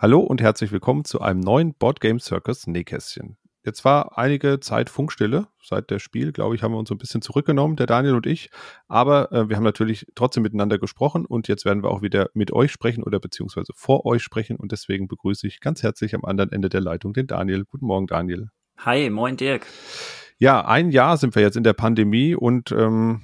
Hallo und herzlich willkommen zu einem neuen Boardgame Circus Nähkästchen. Jetzt war einige Zeit Funkstille. Seit der Spiel, glaube ich, haben wir uns so ein bisschen zurückgenommen, der Daniel und ich. Aber äh, wir haben natürlich trotzdem miteinander gesprochen und jetzt werden wir auch wieder mit euch sprechen oder beziehungsweise vor euch sprechen. Und deswegen begrüße ich ganz herzlich am anderen Ende der Leitung den Daniel. Guten Morgen, Daniel. Hi, moin Dirk. Ja, ein Jahr sind wir jetzt in der Pandemie und ähm,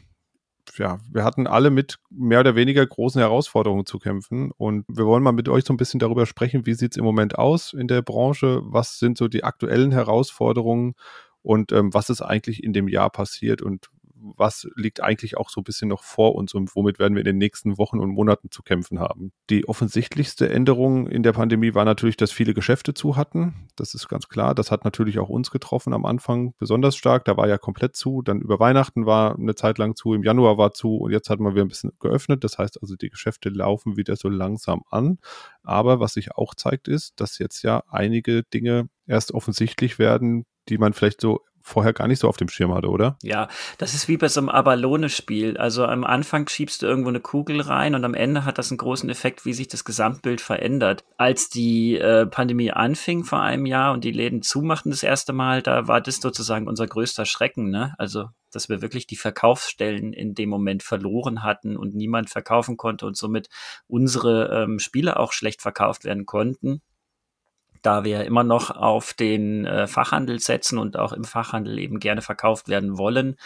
ja, wir hatten alle mit mehr oder weniger großen Herausforderungen zu kämpfen. Und wir wollen mal mit euch so ein bisschen darüber sprechen, wie sieht es im Moment aus in der Branche? Was sind so die aktuellen Herausforderungen? Und ähm, was ist eigentlich in dem Jahr passiert und was liegt eigentlich auch so ein bisschen noch vor uns und womit werden wir in den nächsten Wochen und Monaten zu kämpfen haben. Die offensichtlichste Änderung in der Pandemie war natürlich, dass viele Geschäfte zu hatten. Das ist ganz klar. Das hat natürlich auch uns getroffen am Anfang besonders stark. Da war ja komplett zu. Dann über Weihnachten war eine Zeit lang zu, im Januar war zu und jetzt hat man wieder ein bisschen geöffnet. Das heißt also, die Geschäfte laufen wieder so langsam an. Aber was sich auch zeigt, ist, dass jetzt ja einige Dinge erst offensichtlich werden, die man vielleicht so vorher gar nicht so auf dem Schirm hatte, oder? Ja, das ist wie bei so einem Abalone-Spiel. Also am Anfang schiebst du irgendwo eine Kugel rein und am Ende hat das einen großen Effekt, wie sich das Gesamtbild verändert. Als die äh, Pandemie anfing vor einem Jahr und die Läden zumachten das erste Mal, da war das sozusagen unser größter Schrecken, ne? Also dass wir wirklich die Verkaufsstellen in dem Moment verloren hatten und niemand verkaufen konnte und somit unsere ähm, Spiele auch schlecht verkauft werden konnten da wir immer noch auf den äh, Fachhandel setzen und auch im Fachhandel eben gerne verkauft werden wollen.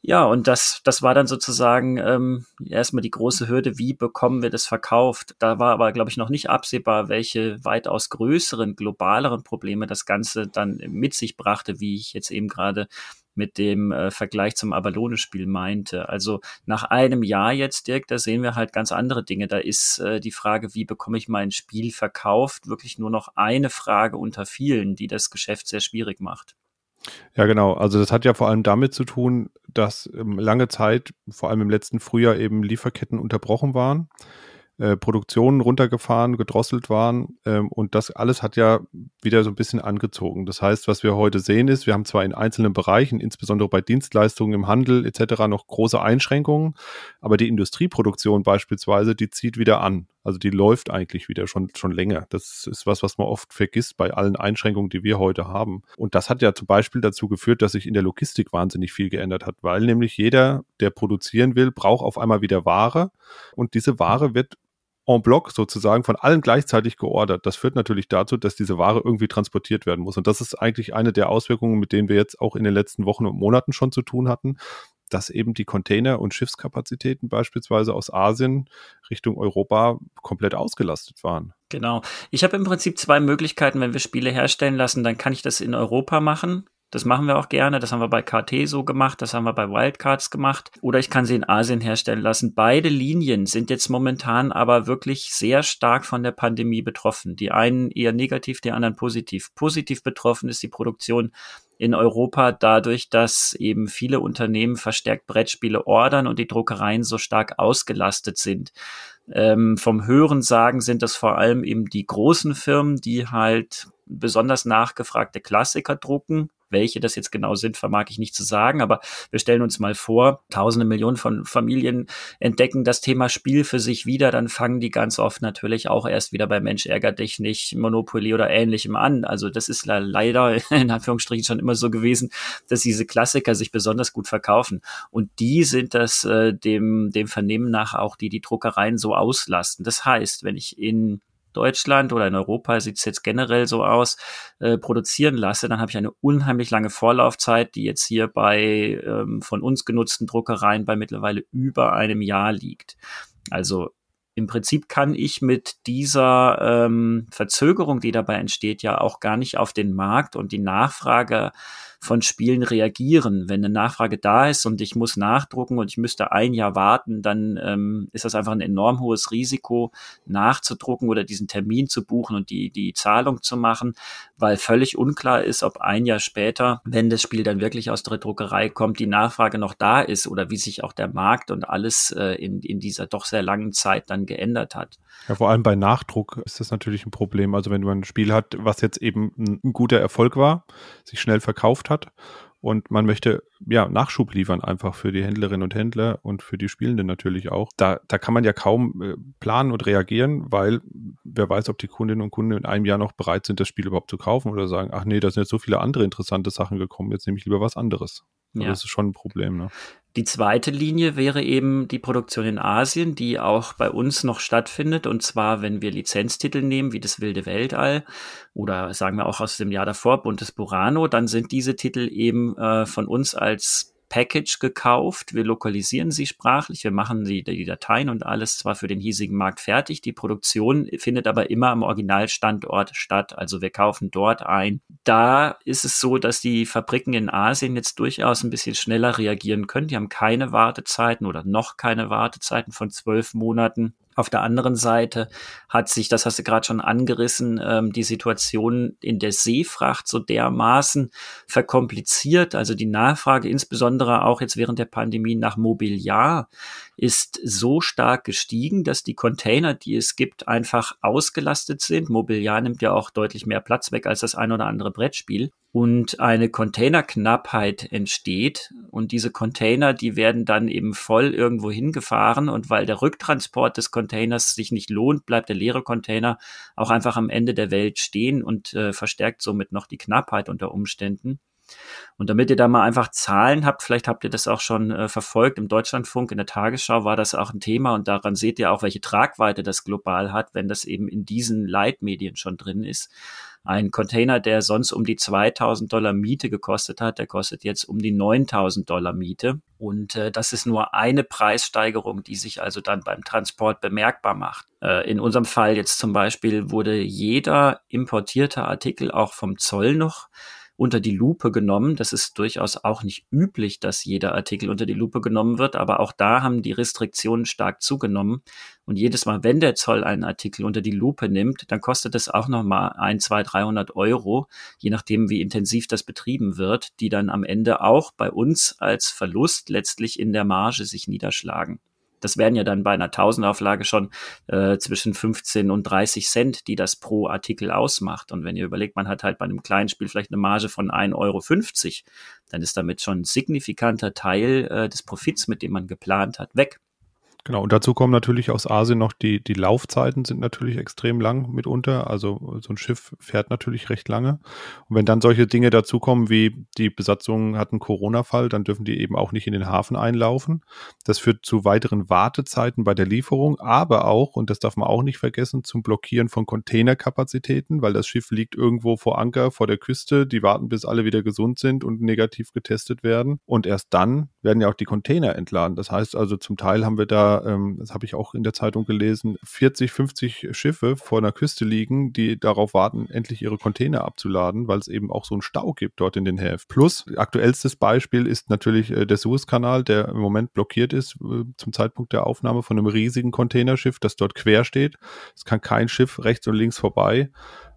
Ja, und das, das war dann sozusagen ähm, erstmal die große Hürde, wie bekommen wir das verkauft. Da war aber, glaube ich, noch nicht absehbar, welche weitaus größeren, globaleren Probleme das Ganze dann mit sich brachte, wie ich jetzt eben gerade mit dem äh, Vergleich zum Abalone-Spiel meinte. Also nach einem Jahr jetzt, Dirk, da sehen wir halt ganz andere Dinge. Da ist äh, die Frage, wie bekomme ich mein Spiel verkauft, wirklich nur noch eine Frage unter vielen, die das Geschäft sehr schwierig macht. Ja, genau. Also das hat ja vor allem damit zu tun, dass ähm, lange Zeit, vor allem im letzten Frühjahr, eben Lieferketten unterbrochen waren äh, Produktionen runtergefahren, gedrosselt waren. Ähm, und das alles hat ja wieder so ein bisschen angezogen. Das heißt, was wir heute sehen ist, wir haben zwar in einzelnen Bereichen, insbesondere bei Dienstleistungen im Handel etc., noch große Einschränkungen, aber die Industrieproduktion beispielsweise, die zieht wieder an. Also die läuft eigentlich wieder schon, schon länger. Das ist was, was man oft vergisst bei allen Einschränkungen, die wir heute haben. Und das hat ja zum Beispiel dazu geführt, dass sich in der Logistik wahnsinnig viel geändert hat, weil nämlich jeder, der produzieren will, braucht auf einmal wieder Ware. Und diese Ware wird en bloc sozusagen von allen gleichzeitig geordert. Das führt natürlich dazu, dass diese Ware irgendwie transportiert werden muss. Und das ist eigentlich eine der Auswirkungen, mit denen wir jetzt auch in den letzten Wochen und Monaten schon zu tun hatten, dass eben die Container- und Schiffskapazitäten beispielsweise aus Asien Richtung Europa komplett ausgelastet waren. Genau. Ich habe im Prinzip zwei Möglichkeiten, wenn wir Spiele herstellen lassen, dann kann ich das in Europa machen das machen wir auch gerne. Das haben wir bei KT so gemacht. Das haben wir bei Wildcards gemacht. Oder ich kann sie in Asien herstellen lassen. Beide Linien sind jetzt momentan aber wirklich sehr stark von der Pandemie betroffen. Die einen eher negativ, die anderen positiv. Positiv betroffen ist die Produktion in Europa dadurch, dass eben viele Unternehmen verstärkt Brettspiele ordern und die Druckereien so stark ausgelastet sind. Ähm, vom Hören sagen sind das vor allem eben die großen Firmen, die halt besonders nachgefragte Klassiker drucken, welche das jetzt genau sind, vermag ich nicht zu sagen, aber wir stellen uns mal vor, tausende Millionen von Familien entdecken das Thema Spiel für sich wieder, dann fangen die ganz oft natürlich auch erst wieder bei Mensch ärger dich nicht, Monopoly oder ähnlichem an. Also das ist leider in Anführungsstrichen schon immer so gewesen, dass diese Klassiker sich besonders gut verkaufen. Und die sind das äh, dem, dem Vernehmen nach auch, die die Druckereien so auslasten. Das heißt, wenn ich in Deutschland oder in Europa sieht es jetzt generell so aus, äh, produzieren lasse, dann habe ich eine unheimlich lange Vorlaufzeit, die jetzt hier bei ähm, von uns genutzten Druckereien bei mittlerweile über einem Jahr liegt. Also im Prinzip kann ich mit dieser ähm, Verzögerung, die dabei entsteht, ja auch gar nicht auf den Markt und die Nachfrage von Spielen reagieren. Wenn eine Nachfrage da ist und ich muss nachdrucken und ich müsste ein Jahr warten, dann ähm, ist das einfach ein enorm hohes Risiko, nachzudrucken oder diesen Termin zu buchen und die, die Zahlung zu machen, weil völlig unklar ist, ob ein Jahr später, wenn das Spiel dann wirklich aus der Druckerei kommt, die Nachfrage noch da ist oder wie sich auch der Markt und alles äh, in, in dieser doch sehr langen Zeit dann geändert hat. Ja, vor allem bei Nachdruck ist das natürlich ein Problem. Also wenn man ein Spiel hat, was jetzt eben ein guter Erfolg war, sich schnell verkauft hat und man möchte ja Nachschub liefern einfach für die Händlerinnen und Händler und für die Spielenden natürlich auch. Da, da kann man ja kaum äh, planen und reagieren, weil wer weiß, ob die Kundinnen und Kunden in einem Jahr noch bereit sind, das Spiel überhaupt zu kaufen oder sagen, ach nee, da sind jetzt so viele andere interessante Sachen gekommen, jetzt nehme ich lieber was anderes. Ja. Das ist schon ein Problem. Ne? Die zweite Linie wäre eben die Produktion in Asien, die auch bei uns noch stattfindet. Und zwar, wenn wir Lizenztitel nehmen, wie das Wilde Weltall oder sagen wir auch aus dem Jahr davor Buntes Burano, dann sind diese Titel eben äh, von uns als Package gekauft. Wir lokalisieren sie sprachlich, wir machen die, die Dateien und alles zwar für den hiesigen Markt fertig. Die Produktion findet aber immer am Originalstandort statt. Also wir kaufen dort ein. Da ist es so, dass die Fabriken in Asien jetzt durchaus ein bisschen schneller reagieren können. Die haben keine Wartezeiten oder noch keine Wartezeiten von zwölf Monaten. Auf der anderen Seite hat sich, das hast du gerade schon angerissen, ähm, die Situation in der Seefracht so dermaßen verkompliziert. Also die Nachfrage, insbesondere auch jetzt während der Pandemie nach Mobiliar, ist so stark gestiegen, dass die Container, die es gibt, einfach ausgelastet sind. Mobiliar nimmt ja auch deutlich mehr Platz weg als das ein oder andere Brettspiel und eine Containerknappheit entsteht und diese Container, die werden dann eben voll irgendwo hingefahren und weil der Rücktransport des Containers sich nicht lohnt, bleibt der leere Container auch einfach am Ende der Welt stehen und äh, verstärkt somit noch die Knappheit unter Umständen. Und damit ihr da mal einfach Zahlen habt, vielleicht habt ihr das auch schon äh, verfolgt, im Deutschlandfunk, in der Tagesschau war das auch ein Thema und daran seht ihr auch, welche Tragweite das global hat, wenn das eben in diesen Leitmedien schon drin ist. Ein Container, der sonst um die 2000 Dollar Miete gekostet hat, der kostet jetzt um die 9000 Dollar Miete. Und äh, das ist nur eine Preissteigerung, die sich also dann beim Transport bemerkbar macht. Äh, in unserem Fall jetzt zum Beispiel wurde jeder importierte Artikel auch vom Zoll noch unter die Lupe genommen. Das ist durchaus auch nicht üblich, dass jeder Artikel unter die Lupe genommen wird, aber auch da haben die Restriktionen stark zugenommen. Und jedes Mal, wenn der Zoll einen Artikel unter die Lupe nimmt, dann kostet es auch nochmal ein, zwei, dreihundert Euro, je nachdem, wie intensiv das betrieben wird, die dann am Ende auch bei uns als Verlust letztlich in der Marge sich niederschlagen. Das wären ja dann bei einer Tausendauflage schon äh, zwischen 15 und 30 Cent, die das pro Artikel ausmacht. Und wenn ihr überlegt, man hat halt bei einem kleinen Spiel vielleicht eine Marge von 1,50 Euro, dann ist damit schon ein signifikanter Teil äh, des Profits, mit dem man geplant hat, weg. Genau, und dazu kommen natürlich aus Asien noch die, die Laufzeiten sind natürlich extrem lang mitunter. Also so ein Schiff fährt natürlich recht lange. Und wenn dann solche Dinge dazukommen, wie die Besatzung hat einen Corona-Fall, dann dürfen die eben auch nicht in den Hafen einlaufen. Das führt zu weiteren Wartezeiten bei der Lieferung, aber auch, und das darf man auch nicht vergessen, zum Blockieren von Containerkapazitäten, weil das Schiff liegt irgendwo vor Anker, vor der Küste. Die warten, bis alle wieder gesund sind und negativ getestet werden. Und erst dann werden ja auch die Container entladen. Das heißt also, zum Teil haben wir da ähm, das habe ich auch in der Zeitung gelesen, 40, 50 Schiffe vor einer Küste liegen, die darauf warten, endlich ihre Container abzuladen, weil es eben auch so einen Stau gibt dort in den Häfen. Plus, aktuellstes Beispiel ist natürlich äh, der Suezkanal, der im Moment blockiert ist äh, zum Zeitpunkt der Aufnahme von einem riesigen Containerschiff, das dort quer steht. Es kann kein Schiff rechts und links vorbei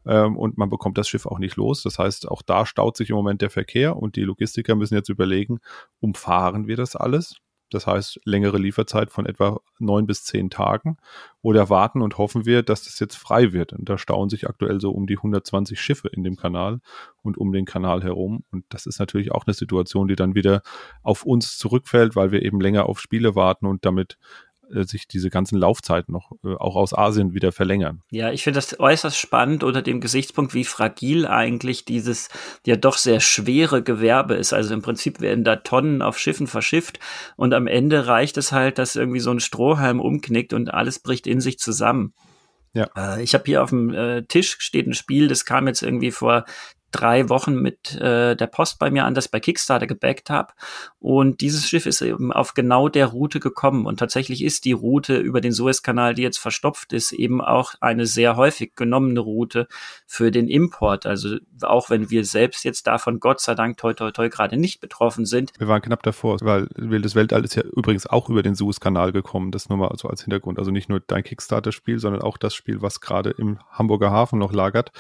ähm, und man bekommt das Schiff auch nicht los. Das heißt, auch da staut sich im Moment der Verkehr und die Logistiker müssen jetzt überlegen, umfahren wir das alles? Das heißt, längere Lieferzeit von etwa neun bis zehn Tagen. Oder warten und hoffen wir, dass das jetzt frei wird. Und da stauen sich aktuell so um die 120 Schiffe in dem Kanal und um den Kanal herum. Und das ist natürlich auch eine Situation, die dann wieder auf uns zurückfällt, weil wir eben länger auf Spiele warten und damit äh, sich diese ganzen Laufzeiten noch äh, auch aus Asien wieder verlängern. Ja, ich finde das äußerst spannend unter dem Gesichtspunkt, wie fragil eigentlich dieses ja doch sehr schwere Gewerbe ist. Also im Prinzip werden da Tonnen auf Schiffen verschifft und am Ende reicht es halt, dass irgendwie so ein Strohhalm umknickt und alles bricht in sich zusammen. Ja. Äh, ich habe hier auf dem Tisch steht ein Spiel, das kam jetzt irgendwie vor drei Wochen mit äh, der Post bei mir an, das bei Kickstarter gebackt habe. Und dieses Schiff ist eben auf genau der Route gekommen. Und tatsächlich ist die Route über den Suezkanal, die jetzt verstopft ist, eben auch eine sehr häufig genommene Route für den Import. Also auch wenn wir selbst jetzt davon Gott sei Dank toi toi toi gerade nicht betroffen sind. Wir waren knapp davor, weil Wildes Weltall ist ja übrigens auch über den Suezkanal gekommen. Das nur mal so als Hintergrund. Also nicht nur dein Kickstarter-Spiel, sondern auch das Spiel, was gerade im Hamburger Hafen noch lagert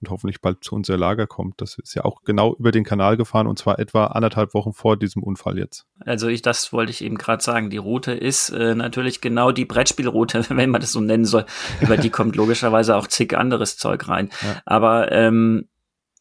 und hoffentlich bald zu unser Lager kommt kommt. Das ist ja auch genau über den Kanal gefahren und zwar etwa anderthalb Wochen vor diesem Unfall jetzt. Also ich, das wollte ich eben gerade sagen. Die Route ist äh, natürlich genau die Brettspielroute, wenn man das so nennen soll. Über die kommt logischerweise auch zig anderes Zeug rein. Ja. Aber ähm,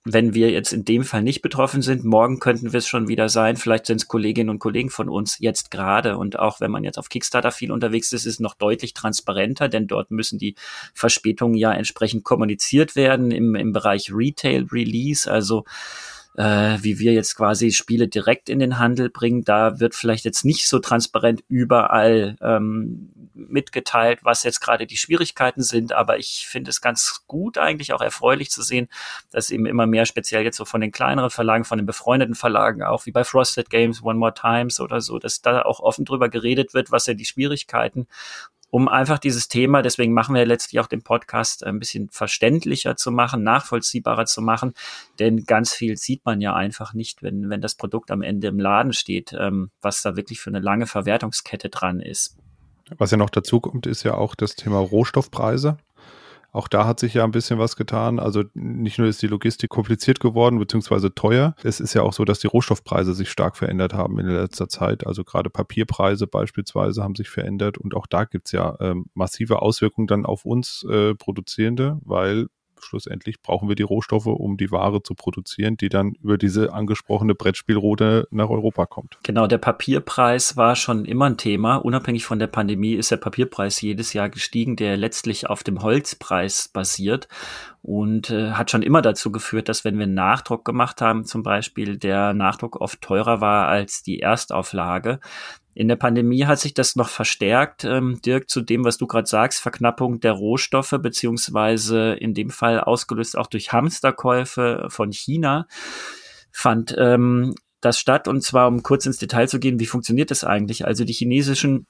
wenn wir jetzt in dem Fall nicht betroffen sind, morgen könnten wir es schon wieder sein. Vielleicht sind es Kolleginnen und Kollegen von uns jetzt gerade. Und auch wenn man jetzt auf Kickstarter viel unterwegs ist, ist es noch deutlich transparenter, denn dort müssen die Verspätungen ja entsprechend kommuniziert werden im, im Bereich Retail Release. Also äh, wie wir jetzt quasi Spiele direkt in den Handel bringen. Da wird vielleicht jetzt nicht so transparent überall ähm, mitgeteilt, was jetzt gerade die Schwierigkeiten sind, aber ich finde es ganz gut eigentlich auch erfreulich zu sehen, dass eben immer mehr speziell jetzt so von den kleineren Verlagen, von den befreundeten Verlagen auch wie bei Frosted Games, One More Times oder so, dass da auch offen drüber geredet wird, was ja die Schwierigkeiten um einfach dieses Thema, deswegen machen wir letztlich auch den Podcast ein bisschen verständlicher zu machen, nachvollziehbarer zu machen, denn ganz viel sieht man ja einfach nicht, wenn, wenn das Produkt am Ende im Laden steht, ähm, was da wirklich für eine lange Verwertungskette dran ist. Was ja noch dazu kommt, ist ja auch das Thema Rohstoffpreise. Auch da hat sich ja ein bisschen was getan. Also nicht nur ist die Logistik kompliziert geworden beziehungsweise teuer. Es ist ja auch so, dass die Rohstoffpreise sich stark verändert haben in letzter Zeit. Also gerade Papierpreise beispielsweise haben sich verändert und auch da gibt's ja ähm, massive Auswirkungen dann auf uns äh, Produzierende, weil schlussendlich brauchen wir die Rohstoffe, um die Ware zu produzieren, die dann über diese angesprochene Brettspielroute nach Europa kommt. Genau, der Papierpreis war schon immer ein Thema. Unabhängig von der Pandemie ist der Papierpreis jedes Jahr gestiegen, der letztlich auf dem Holzpreis basiert und äh, hat schon immer dazu geführt, dass wenn wir Nachdruck gemacht haben, zum Beispiel der Nachdruck oft teurer war als die Erstauflage. In der Pandemie hat sich das noch verstärkt, ähm, Dirk, zu dem, was du gerade sagst, Verknappung der Rohstoffe, beziehungsweise in dem Fall ausgelöst auch durch Hamsterkäufe von China, fand ähm, das statt. Und zwar, um kurz ins Detail zu gehen, wie funktioniert das eigentlich? Also die chinesischen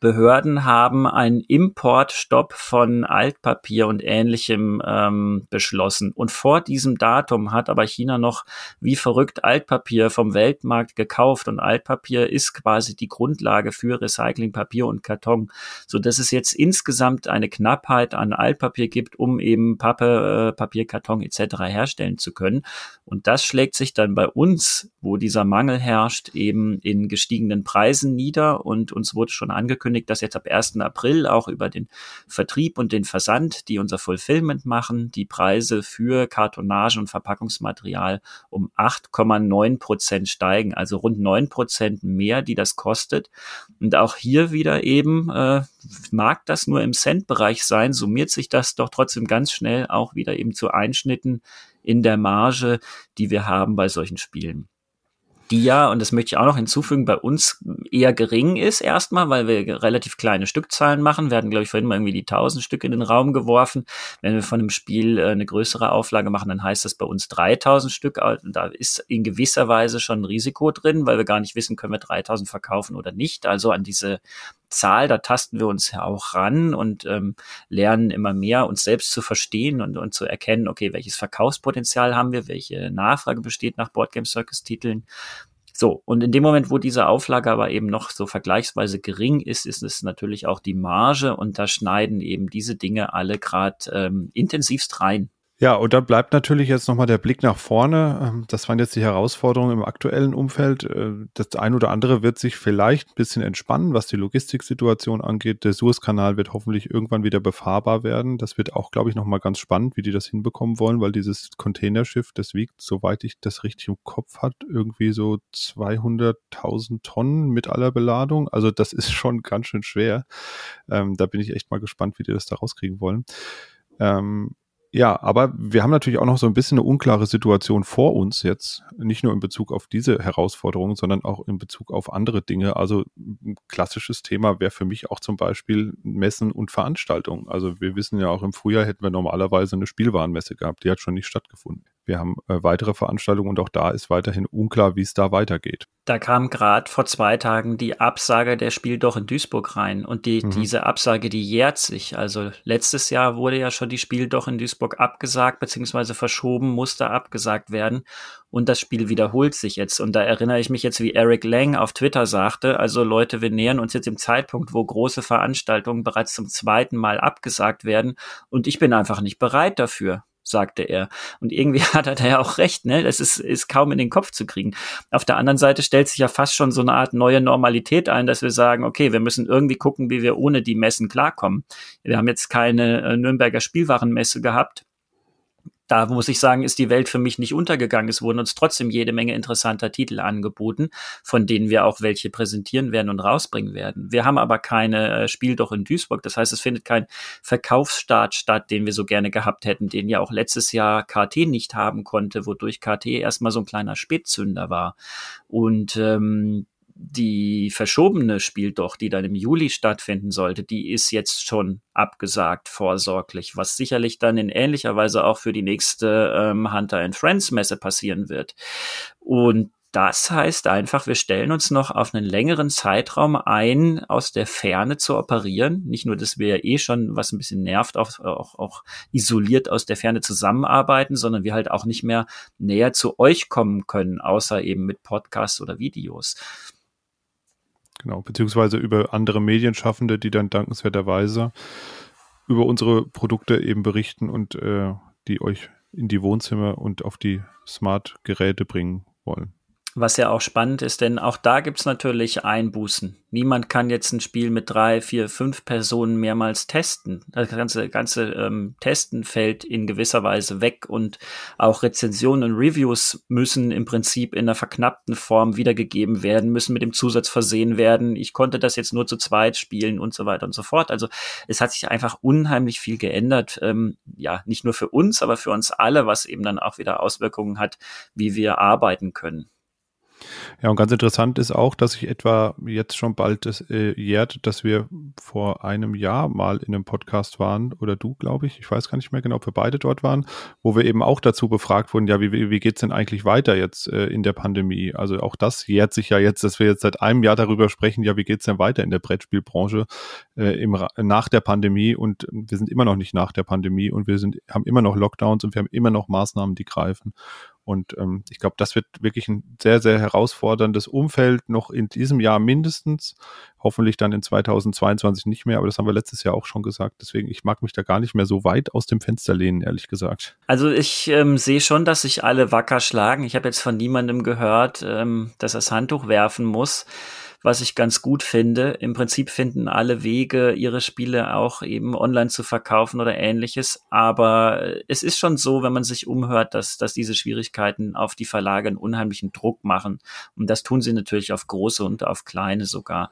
Behörden haben einen Importstopp von Altpapier und ähnlichem ähm, beschlossen. Und vor diesem Datum hat aber China noch wie verrückt Altpapier vom Weltmarkt gekauft. Und Altpapier ist quasi die Grundlage für Recyclingpapier und Karton, so dass es jetzt insgesamt eine Knappheit an Altpapier gibt, um eben Pappe, äh, Papier, Karton etc. herstellen zu können. Und das schlägt sich dann bei uns, wo dieser Mangel herrscht, eben in gestiegenen Preisen nieder. Und uns wurde schon angekündigt, angekündigt, dass jetzt ab 1. April auch über den Vertrieb und den Versand, die unser Fulfillment machen, die Preise für Kartonage und Verpackungsmaterial um 8,9 Prozent steigen, also rund 9 Prozent mehr, die das kostet. Und auch hier wieder eben, äh, mag das nur im Cent-Bereich sein, summiert sich das doch trotzdem ganz schnell auch wieder eben zu Einschnitten in der Marge, die wir haben bei solchen Spielen die ja, und das möchte ich auch noch hinzufügen, bei uns eher gering ist erstmal, weil wir relativ kleine Stückzahlen machen. Wir hatten, glaube ich, vorhin mal irgendwie die 1000 Stück in den Raum geworfen. Wenn wir von einem Spiel äh, eine größere Auflage machen, dann heißt das bei uns 3000 Stück. Da ist in gewisser Weise schon ein Risiko drin, weil wir gar nicht wissen, können wir 3000 verkaufen oder nicht. Also an diese Zahl, da tasten wir uns auch ran und ähm, lernen immer mehr, uns selbst zu verstehen und, und zu erkennen, okay, welches Verkaufspotenzial haben wir, welche Nachfrage besteht nach Boardgame Circus Titeln. So, und in dem Moment, wo diese Auflage aber eben noch so vergleichsweise gering ist, ist es natürlich auch die Marge und da schneiden eben diese Dinge alle gerade ähm, intensivst rein. Ja, und da bleibt natürlich jetzt nochmal der Blick nach vorne. Ähm, das waren jetzt die Herausforderungen im aktuellen Umfeld. Äh, das ein oder andere wird sich vielleicht ein bisschen entspannen, was die Logistiksituation angeht. Der Suezkanal wird hoffentlich irgendwann wieder befahrbar werden. Das wird auch, glaube ich, nochmal ganz spannend, wie die das hinbekommen wollen, weil dieses Containerschiff, das wiegt, soweit ich das richtig im Kopf hat, irgendwie so 200.000 Tonnen mit aller Beladung. Also das ist schon ganz schön schwer. Ähm, da bin ich echt mal gespannt, wie die das da rauskriegen wollen. Ähm, ja, aber wir haben natürlich auch noch so ein bisschen eine unklare Situation vor uns jetzt, nicht nur in Bezug auf diese Herausforderungen, sondern auch in Bezug auf andere Dinge. Also ein klassisches Thema wäre für mich auch zum Beispiel Messen und Veranstaltungen. Also wir wissen ja auch im Frühjahr hätten wir normalerweise eine Spielwarenmesse gehabt, die hat schon nicht stattgefunden. Wir haben äh, weitere Veranstaltungen und auch da ist weiterhin unklar, wie es da weitergeht. Da kam gerade vor zwei Tagen die Absage der Spiel doch in Duisburg rein und die, mhm. diese Absage, die jährt sich. Also letztes Jahr wurde ja schon die Spiel doch in Duisburg abgesagt beziehungsweise verschoben, musste abgesagt werden und das Spiel wiederholt sich jetzt. Und da erinnere ich mich jetzt, wie Eric Lang auf Twitter sagte, also Leute, wir nähern uns jetzt im Zeitpunkt, wo große Veranstaltungen bereits zum zweiten Mal abgesagt werden und ich bin einfach nicht bereit dafür sagte er. Und irgendwie hat er da ja auch recht, ne? Das ist, ist kaum in den Kopf zu kriegen. Auf der anderen Seite stellt sich ja fast schon so eine Art neue Normalität ein, dass wir sagen, okay, wir müssen irgendwie gucken, wie wir ohne die Messen klarkommen. Wir haben jetzt keine äh, Nürnberger Spielwarenmesse gehabt da muss ich sagen, ist die Welt für mich nicht untergegangen. Es wurden uns trotzdem jede Menge interessanter Titel angeboten, von denen wir auch welche präsentieren werden und rausbringen werden. Wir haben aber keine äh, Spiel doch in Duisburg. Das heißt, es findet kein Verkaufsstart statt, den wir so gerne gehabt hätten, den ja auch letztes Jahr KT nicht haben konnte, wodurch KT erstmal so ein kleiner Spätzünder war. Und ähm, die verschobene Spiel doch, die dann im Juli stattfinden sollte, die ist jetzt schon abgesagt vorsorglich, was sicherlich dann in ähnlicher Weise auch für die nächste ähm, Hunter and Friends Messe passieren wird. Und das heißt einfach, wir stellen uns noch auf einen längeren Zeitraum ein, aus der Ferne zu operieren. Nicht nur, dass wir eh schon, was ein bisschen nervt, auch, auch, auch isoliert aus der Ferne zusammenarbeiten, sondern wir halt auch nicht mehr näher zu euch kommen können, außer eben mit Podcasts oder Videos. Genau, beziehungsweise über andere Medienschaffende, die dann dankenswerterweise über unsere Produkte eben berichten und äh, die euch in die Wohnzimmer und auf die Smart-Geräte bringen wollen. Was ja auch spannend ist, denn auch da gibt's natürlich Einbußen. Niemand kann jetzt ein Spiel mit drei, vier, fünf Personen mehrmals testen. Das ganze, ganze ähm, Testen fällt in gewisser Weise weg und auch Rezensionen und Reviews müssen im Prinzip in einer verknappten Form wiedergegeben werden, müssen mit dem Zusatz versehen werden. Ich konnte das jetzt nur zu zweit spielen und so weiter und so fort. Also es hat sich einfach unheimlich viel geändert. Ähm, ja, nicht nur für uns, aber für uns alle, was eben dann auch wieder Auswirkungen hat, wie wir arbeiten können. Ja, und ganz interessant ist auch, dass sich etwa jetzt schon bald das, äh, jährt, dass wir vor einem Jahr mal in einem Podcast waren, oder du, glaube ich, ich weiß gar nicht mehr genau, ob wir beide dort waren, wo wir eben auch dazu befragt wurden, ja, wie, wie geht's denn eigentlich weiter jetzt äh, in der Pandemie? Also auch das jährt sich ja jetzt, dass wir jetzt seit einem Jahr darüber sprechen, ja, wie geht's denn weiter in der Brettspielbranche äh, im, nach der Pandemie und wir sind immer noch nicht nach der Pandemie und wir sind, haben immer noch Lockdowns und wir haben immer noch Maßnahmen, die greifen. Und ähm, ich glaube, das wird wirklich ein sehr, sehr herausforderndes Umfeld noch in diesem Jahr mindestens. Hoffentlich dann in 2022 nicht mehr, aber das haben wir letztes Jahr auch schon gesagt. Deswegen, ich mag mich da gar nicht mehr so weit aus dem Fenster lehnen, ehrlich gesagt. Also ich ähm, sehe schon, dass sich alle wacker schlagen. Ich habe jetzt von niemandem gehört, ähm, dass er das Handtuch werfen muss was ich ganz gut finde. Im Prinzip finden alle Wege, ihre Spiele auch eben online zu verkaufen oder ähnliches. Aber es ist schon so, wenn man sich umhört, dass, dass diese Schwierigkeiten auf die Verlage einen unheimlichen Druck machen. Und das tun sie natürlich auf große und auf kleine sogar.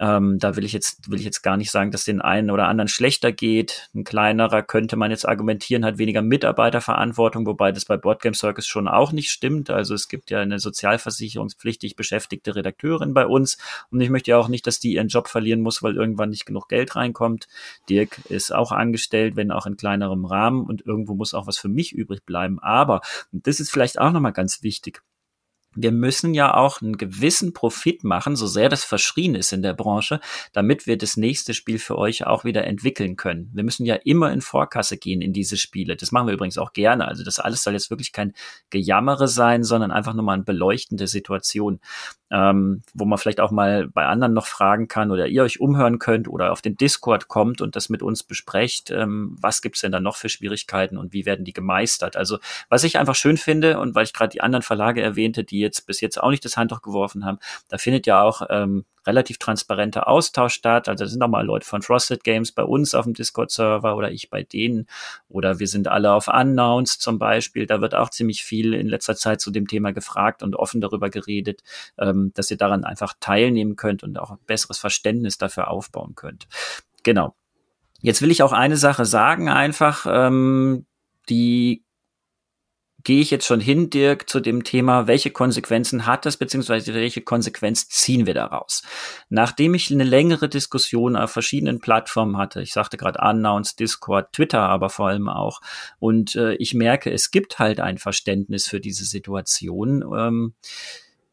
Ähm, da will ich jetzt, will ich jetzt gar nicht sagen, dass den einen oder anderen schlechter geht. Ein kleinerer könnte man jetzt argumentieren, hat weniger Mitarbeiterverantwortung, wobei das bei Boardgame Circus schon auch nicht stimmt. Also es gibt ja eine sozialversicherungspflichtig beschäftigte Redakteurin bei uns und ich möchte ja auch nicht, dass die ihren Job verlieren muss, weil irgendwann nicht genug Geld reinkommt. Dirk ist auch angestellt, wenn auch in kleinerem Rahmen und irgendwo muss auch was für mich übrig bleiben. Aber, und das ist vielleicht auch nochmal ganz wichtig, wir müssen ja auch einen gewissen Profit machen, so sehr das verschrien ist in der Branche, damit wir das nächste Spiel für euch auch wieder entwickeln können. Wir müssen ja immer in Vorkasse gehen in diese Spiele. Das machen wir übrigens auch gerne. Also das alles soll jetzt wirklich kein Gejammere sein, sondern einfach nur mal eine beleuchtende Situation ähm, wo man vielleicht auch mal bei anderen noch fragen kann oder ihr euch umhören könnt oder auf den Discord kommt und das mit uns besprecht. Ähm, was gibt's denn da noch für Schwierigkeiten und wie werden die gemeistert? Also was ich einfach schön finde und weil ich gerade die anderen Verlage erwähnte, die jetzt bis jetzt auch nicht das Handtuch geworfen haben, da findet ja auch ähm, relativ transparenter Austausch statt. Also da sind auch mal Leute von Frosted Games bei uns auf dem Discord-Server oder ich bei denen. Oder wir sind alle auf Unknowns zum Beispiel. Da wird auch ziemlich viel in letzter Zeit zu dem Thema gefragt und offen darüber geredet, ähm, dass ihr daran einfach teilnehmen könnt und auch ein besseres Verständnis dafür aufbauen könnt. Genau. Jetzt will ich auch eine Sache sagen, einfach, ähm, die gehe ich jetzt schon hin, Dirk, zu dem Thema, welche Konsequenzen hat das, beziehungsweise welche Konsequenz ziehen wir daraus? Nachdem ich eine längere Diskussion auf verschiedenen Plattformen hatte, ich sagte gerade Unknowns, Discord, Twitter aber vor allem auch, und äh, ich merke, es gibt halt ein Verständnis für diese Situation, ähm,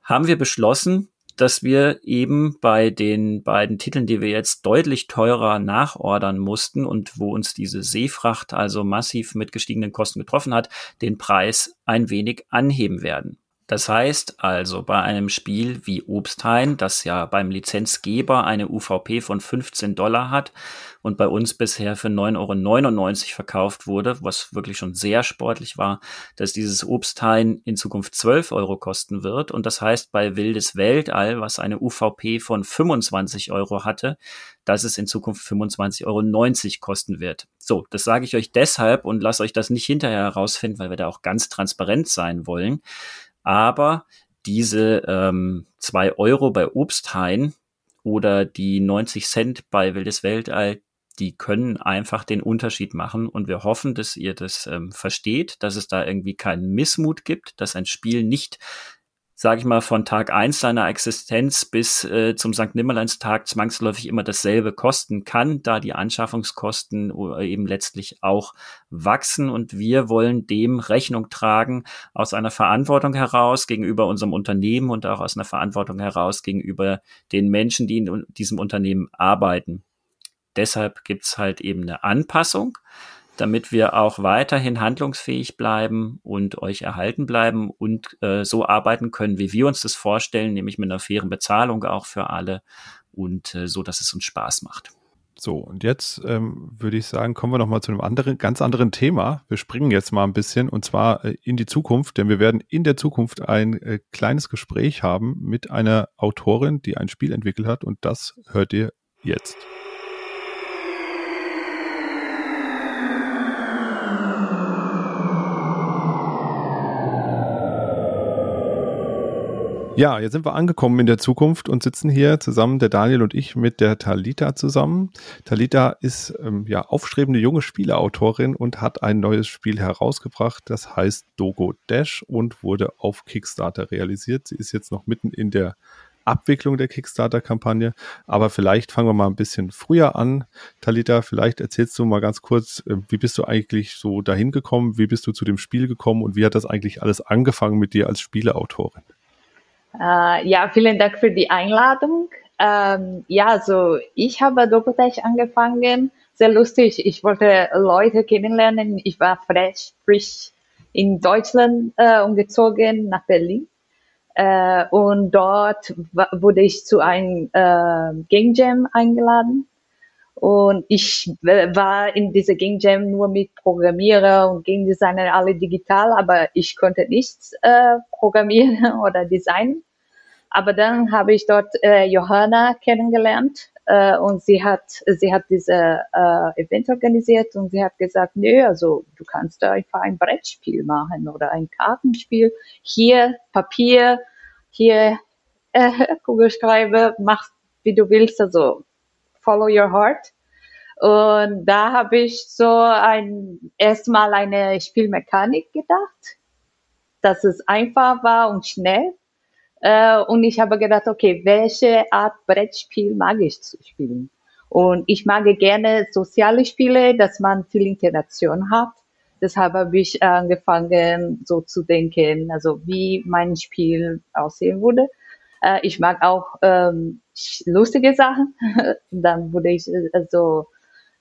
haben wir beschlossen, dass wir eben bei den beiden Titeln, die wir jetzt deutlich teurer nachordern mussten und wo uns diese Seefracht also massiv mit gestiegenen Kosten getroffen hat, den Preis ein wenig anheben werden. Das heißt also, bei einem Spiel wie Obsthain, das ja beim Lizenzgeber eine UVP von 15 Dollar hat und bei uns bisher für 9,99 Euro verkauft wurde, was wirklich schon sehr sportlich war, dass dieses Obsthain in Zukunft 12 Euro kosten wird. Und das heißt, bei Wildes Weltall, was eine UVP von 25 Euro hatte, dass es in Zukunft 25,90 Euro kosten wird. So, das sage ich euch deshalb und lasst euch das nicht hinterher herausfinden, weil wir da auch ganz transparent sein wollen. Aber diese ähm, Euro bei Obsthain oder die 90 Cent bei Wildes Weltall, die können einfach den Unterschied machen. Und wir hoffen, dass ihr das ähm, versteht, dass es da irgendwie keinen Missmut gibt, dass ein Spiel nicht sage ich mal, von Tag eins seiner Existenz bis äh, zum St. Nimmerleinstag zwangsläufig immer dasselbe kosten kann, da die Anschaffungskosten äh, eben letztlich auch wachsen. Und wir wollen dem Rechnung tragen aus einer Verantwortung heraus gegenüber unserem Unternehmen und auch aus einer Verantwortung heraus gegenüber den Menschen, die in diesem Unternehmen arbeiten. Deshalb gibt's halt eben eine Anpassung damit wir auch weiterhin handlungsfähig bleiben und euch erhalten bleiben und äh, so arbeiten können, wie wir uns das vorstellen, nämlich mit einer fairen Bezahlung auch für alle und äh, so, dass es uns Spaß macht. So, und jetzt ähm, würde ich sagen, kommen wir nochmal zu einem anderen, ganz anderen Thema. Wir springen jetzt mal ein bisschen und zwar äh, in die Zukunft, denn wir werden in der Zukunft ein äh, kleines Gespräch haben mit einer Autorin, die ein Spiel entwickelt hat und das hört ihr jetzt. Ja, jetzt sind wir angekommen in der Zukunft und sitzen hier zusammen, der Daniel und ich, mit der Talita zusammen. Talita ist ähm, ja aufstrebende junge Spieleautorin und hat ein neues Spiel herausgebracht, das heißt Dogo Dash und wurde auf Kickstarter realisiert. Sie ist jetzt noch mitten in der Abwicklung der Kickstarter-Kampagne. Aber vielleicht fangen wir mal ein bisschen früher an. Talita, vielleicht erzählst du mal ganz kurz, äh, wie bist du eigentlich so dahin gekommen? Wie bist du zu dem Spiel gekommen und wie hat das eigentlich alles angefangen mit dir als Spieleautorin? Äh, ja, vielen Dank für die Einladung. Ähm, ja, also ich habe Dokotech angefangen. Sehr lustig. Ich wollte Leute kennenlernen. Ich war frisch, frisch in Deutschland äh, umgezogen nach Berlin. Äh, und dort wurde ich zu einem äh, Game Jam eingeladen. Und ich war in dieser Game Jam nur mit Programmierer und Game Designer alle digital, aber ich konnte nichts äh, programmieren oder designen. Aber dann habe ich dort äh, Johanna kennengelernt äh, und sie hat sie hat diese äh, Event organisiert und sie hat gesagt, nö, also du kannst da einfach ein Brettspiel machen oder ein Kartenspiel. Hier Papier, hier äh, Kugelschreiber, mach wie du willst, also follow your heart. Und da habe ich so ein erstmal eine Spielmechanik gedacht, dass es einfach war und schnell äh, und ich habe gedacht, okay, welche Art Brettspiel mag ich zu spielen? Und ich mag gerne soziale Spiele, dass man viel Interaktion hat. Deshalb habe ich angefangen, so zu denken, also wie mein Spiel aussehen würde. Äh, ich mag auch ähm, lustige Sachen. Dann wurde ich also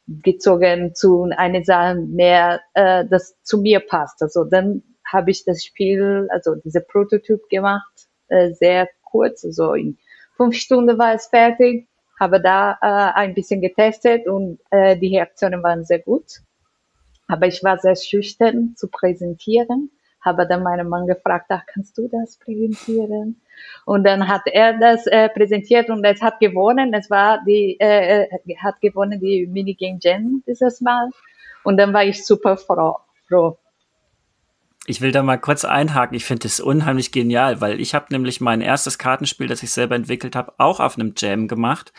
gezogen zu einer Sache mehr, äh, das zu mir passt. Also dann habe ich das Spiel, also diese Prototyp gemacht äh, sehr kurz, so in fünf Stunden war es fertig, habe da äh, ein bisschen getestet und äh, die Reaktionen waren sehr gut. Aber ich war sehr schüchtern zu präsentieren, habe dann meinen Mann gefragt, ach, kannst du das präsentieren? Und dann hat er das äh, präsentiert und es hat gewonnen. Es war die, äh, äh hat gewonnen die Minigame Jam dieses Mal. Und dann war ich super froh. froh. Ich will da mal kurz einhaken. Ich finde es unheimlich genial, weil ich habe nämlich mein erstes Kartenspiel, das ich selber entwickelt habe, auch auf einem Jam gemacht.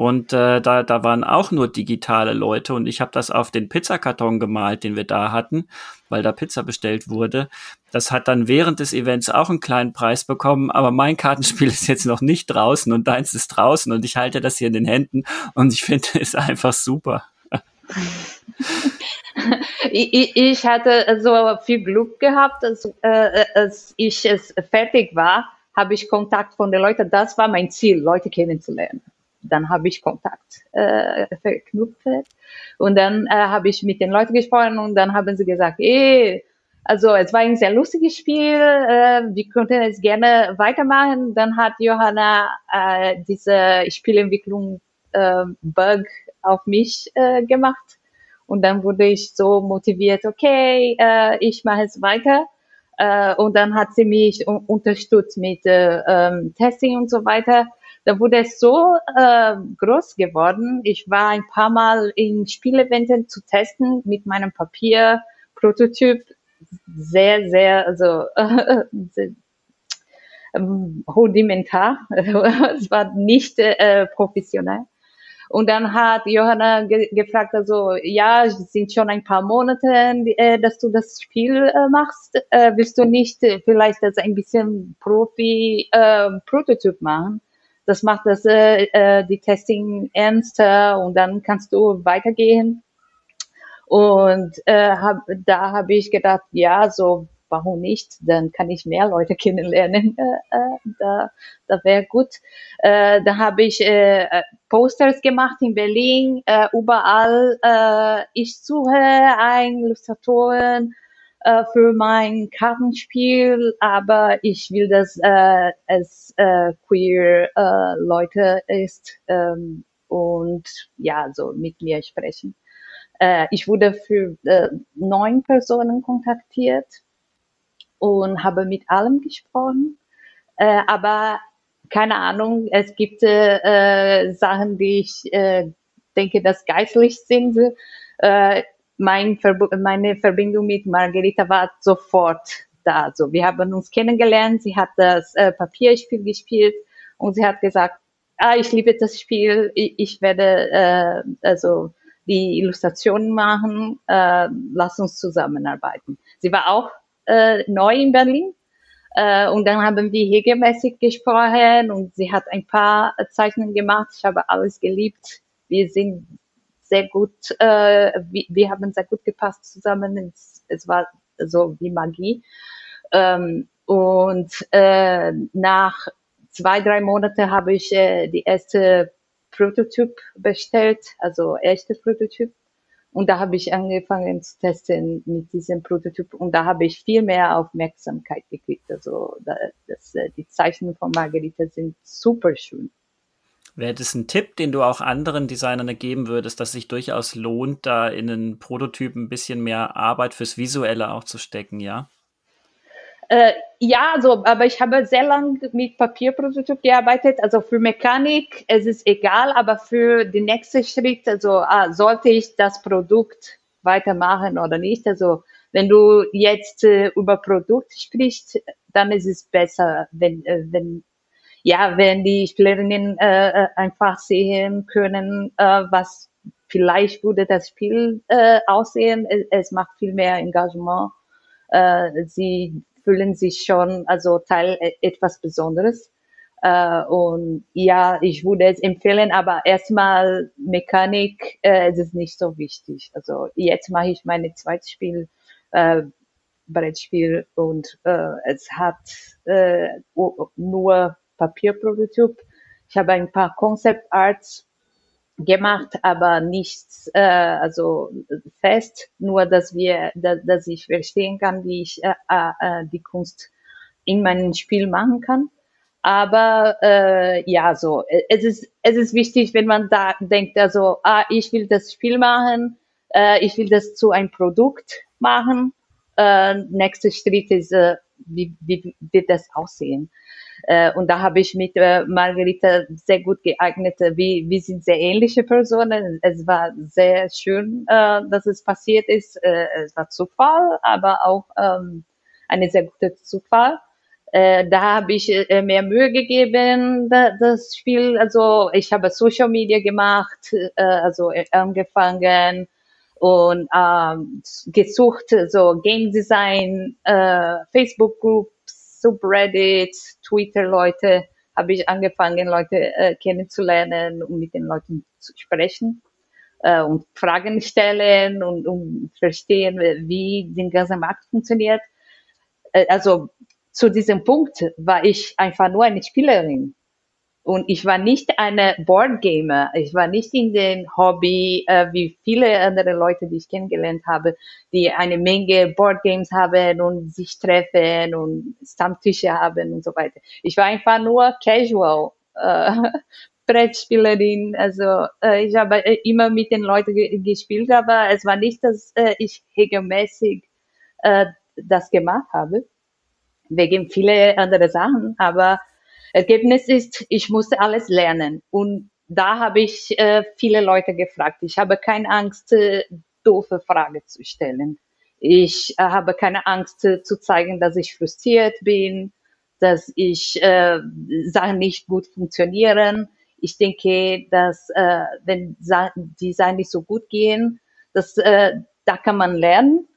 Und äh, da, da waren auch nur digitale Leute und ich habe das auf den Pizzakarton gemalt, den wir da hatten, weil da Pizza bestellt wurde. Das hat dann während des Events auch einen kleinen Preis bekommen, aber mein Kartenspiel ist jetzt noch nicht draußen und deins ist draußen und ich halte das hier in den Händen und ich finde es einfach super. ich, hatte so viel Glück gehabt, als, äh, als ich es fertig war, habe ich Kontakt von den Leuten. Das war mein Ziel, Leute kennenzulernen. Dann habe ich Kontakt äh, verknüpft und dann äh, habe ich mit den Leuten gesprochen und dann haben sie gesagt, ey, Also es war ein sehr lustiges Spiel. Äh, wir konnten es gerne weitermachen. Dann hat Johanna äh, diese Spielentwicklung äh, Bug auf mich äh, gemacht. Und dann wurde ich so motiviert, okay, äh, ich mache es weiter. Äh, und dann hat sie mich unterstützt mit äh, ähm, Testing und so weiter. Da wurde es so äh, groß geworden. Ich war ein paar Mal in Spieleventen zu testen mit meinem Papier-Prototyp. Sehr, sehr, also äh, sehr, ähm, rudimentar. es war nicht äh, professionell. Und dann hat Johanna ge gefragt, also, ja, es sind schon ein paar Monate, äh, dass du das Spiel äh, machst. Äh, willst du nicht äh, vielleicht das ein bisschen Profi-Prototyp äh, machen? Das macht das, äh, äh, die Testing ernster und dann kannst du weitergehen. Und äh, hab, da habe ich gedacht, ja, so warum nicht? Dann kann ich mehr Leute kennenlernen. Äh, äh, da da wäre gut. Äh, da habe ich äh, Posters gemacht in Berlin, äh, überall. Äh, ich suche einen Illustratoren äh, für mein Kartenspiel, aber ich will, dass äh, es äh, queer äh, Leute ist ähm, und ja, so mit mir sprechen. Äh, ich wurde für äh, neun Personen kontaktiert und habe mit allem gesprochen. Äh, aber keine Ahnung, es gibt äh, Sachen, die ich äh, denke, dass geistlich sind. Äh, mein Verb meine Verbindung mit Margarita war sofort da. Also wir haben uns kennengelernt, sie hat das äh, Papierspiel gespielt und sie hat gesagt, ah, ich liebe das Spiel, ich, ich werde äh, also die Illustrationen machen, äh, lass uns zusammenarbeiten. Sie war auch äh, neu in Berlin. Äh, und dann haben wir regelmäßig gesprochen und sie hat ein paar Zeichnungen gemacht. Ich habe alles geliebt. Wir sind sehr gut, äh, wir, wir haben sehr gut gepasst zusammen. Es, es war so wie Magie. Ähm, und äh, nach zwei, drei Monaten habe ich äh, die erste Prototyp bestellt, also erste Prototyp. Und da habe ich angefangen zu testen mit diesem Prototyp und da habe ich viel mehr Aufmerksamkeit gekriegt. Also das, äh, die Zeichen von Margarita sind super schön. Wäre das ein Tipp, den du auch anderen Designern geben würdest, dass sich durchaus lohnt, da in einen Prototyp ein bisschen mehr Arbeit fürs Visuelle auch zu stecken, ja? Äh, ja, also, aber ich habe sehr lange mit Papierprototyp gearbeitet. Also für Mechanik, es ist egal, aber für den nächsten Schritt, also ah, sollte ich das Produkt weitermachen oder nicht? Also wenn du jetzt äh, über Produkt sprichst, dann ist es besser, wenn, äh, wenn ja, wenn die Spielerinnen äh, äh einfach sehen können, äh, was vielleicht würde das Spiel äh, aussehen. Es, es macht viel mehr Engagement. Äh, sie fühlen sich schon also Teil e-, etwas Besonderes. Äh, und ja, ich würde es empfehlen, aber erstmal Mechanik, äh, es ist nicht so wichtig. Also jetzt mache ich meine zweites Spiel, äh, Brettspiel und äh, es hat äh, nur Papierprototyp. Ich habe ein paar Concept Arts gemacht, aber nichts äh, also fest, nur dass wir, dass, dass ich verstehen kann, wie ich äh, äh, die Kunst in meinem Spiel machen kann. Aber äh, ja, so es ist es ist wichtig, wenn man da denkt, also ah, ich will das Spiel machen, äh, ich will das zu einem Produkt machen. Äh, nächster Schritt ist, äh, wie, wie wird das aussehen? Äh, und da habe ich mit äh, Margarita sehr gut geeignet. Äh, wie, wir sind sehr ähnliche Personen. Es war sehr schön, äh, dass es passiert ist. Äh, es war Zufall, aber auch ähm, eine sehr gute Zufall. Äh, da habe ich äh, mehr Mühe gegeben, da, das Spiel. Also ich habe Social Media gemacht, äh, also angefangen und ähm, gesucht, so Game Design, äh, Facebook Group Subreddit, Twitter-Leute habe ich angefangen, Leute äh, kennenzulernen und mit den Leuten zu sprechen äh, und Fragen stellen und, und verstehen, wie der ganze Markt funktioniert. Äh, also zu diesem Punkt war ich einfach nur eine Spielerin. Und ich war nicht eine Boardgamer. Ich war nicht in den Hobby, äh, wie viele andere Leute, die ich kennengelernt habe, die eine Menge Boardgames haben und sich treffen und Stammtische haben und so weiter. Ich war einfach nur casual. Äh, Brettspielerin, also äh, ich habe äh, immer mit den Leuten ge gespielt, aber es war nicht, dass äh, ich regelmäßig äh, das gemacht habe, wegen viele andere Sachen, aber Ergebnis ist, ich musste alles lernen. Und da habe ich äh, viele Leute gefragt. Ich habe keine Angst, äh, doofe Fragen zu stellen. Ich äh, habe keine Angst äh, zu zeigen, dass ich frustriert bin, dass ich äh, Sachen nicht gut funktionieren. Ich denke, dass äh, wenn die Sachen nicht so gut gehen, dass äh, da kann man lernen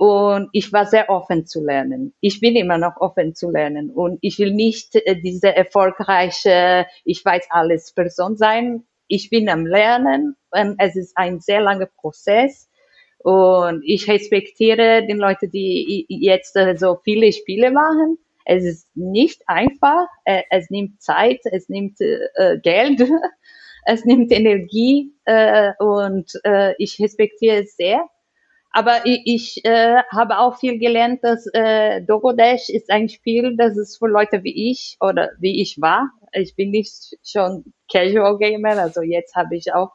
und ich war sehr offen zu lernen. Ich bin immer noch offen zu lernen. Und ich will nicht äh, diese erfolgreiche, ich weiß alles Person sein. Ich bin am Lernen. Und es ist ein sehr langer Prozess. Und ich respektiere die Leute, die jetzt äh, so viele Spiele machen. Es ist nicht einfach. Äh, es nimmt Zeit. Es nimmt Geld. es nimmt Energie. Und ich respektiere es sehr. Aber ich, ich äh, habe auch viel gelernt, dass äh, Dogodash ist ein Spiel, das ist für Leute wie ich oder wie ich war. Ich bin nicht schon Casual Gamer, also jetzt habe ich auch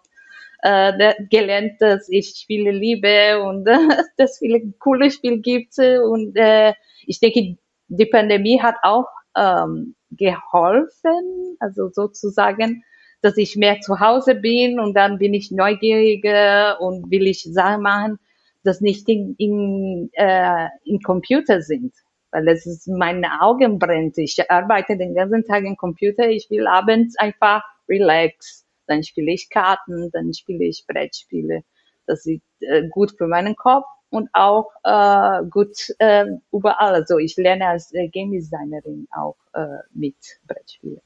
äh, gelernt, dass ich Spiele liebe und äh, dass viele coole Spiele gibt. Und äh, ich denke, die Pandemie hat auch ähm, geholfen, also sozusagen, dass ich mehr zu Hause bin und dann bin ich neugieriger und will ich Sachen machen das nicht in, in, äh, in Computer sind. Weil es ist, meine Augen brennt. Ich arbeite den ganzen Tag im Computer. Ich will abends einfach relax. Dann spiele ich Karten, dann spiele ich Brettspiele. Das ist äh, gut für meinen Kopf und auch äh, gut äh, überall. Also ich lerne als äh, Game Designerin auch äh, mit Brettspielen.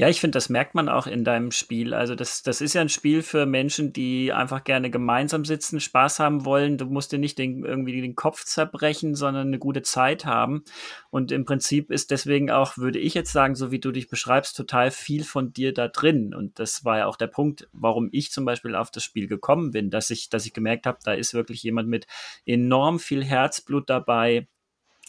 Ja, ich finde, das merkt man auch in deinem Spiel. Also das, das ist ja ein Spiel für Menschen, die einfach gerne gemeinsam sitzen, Spaß haben wollen. Du musst dir nicht den, irgendwie den Kopf zerbrechen, sondern eine gute Zeit haben. Und im Prinzip ist deswegen auch, würde ich jetzt sagen, so wie du dich beschreibst, total viel von dir da drin. Und das war ja auch der Punkt, warum ich zum Beispiel auf das Spiel gekommen bin, dass ich, dass ich gemerkt habe, da ist wirklich jemand mit enorm viel Herzblut dabei,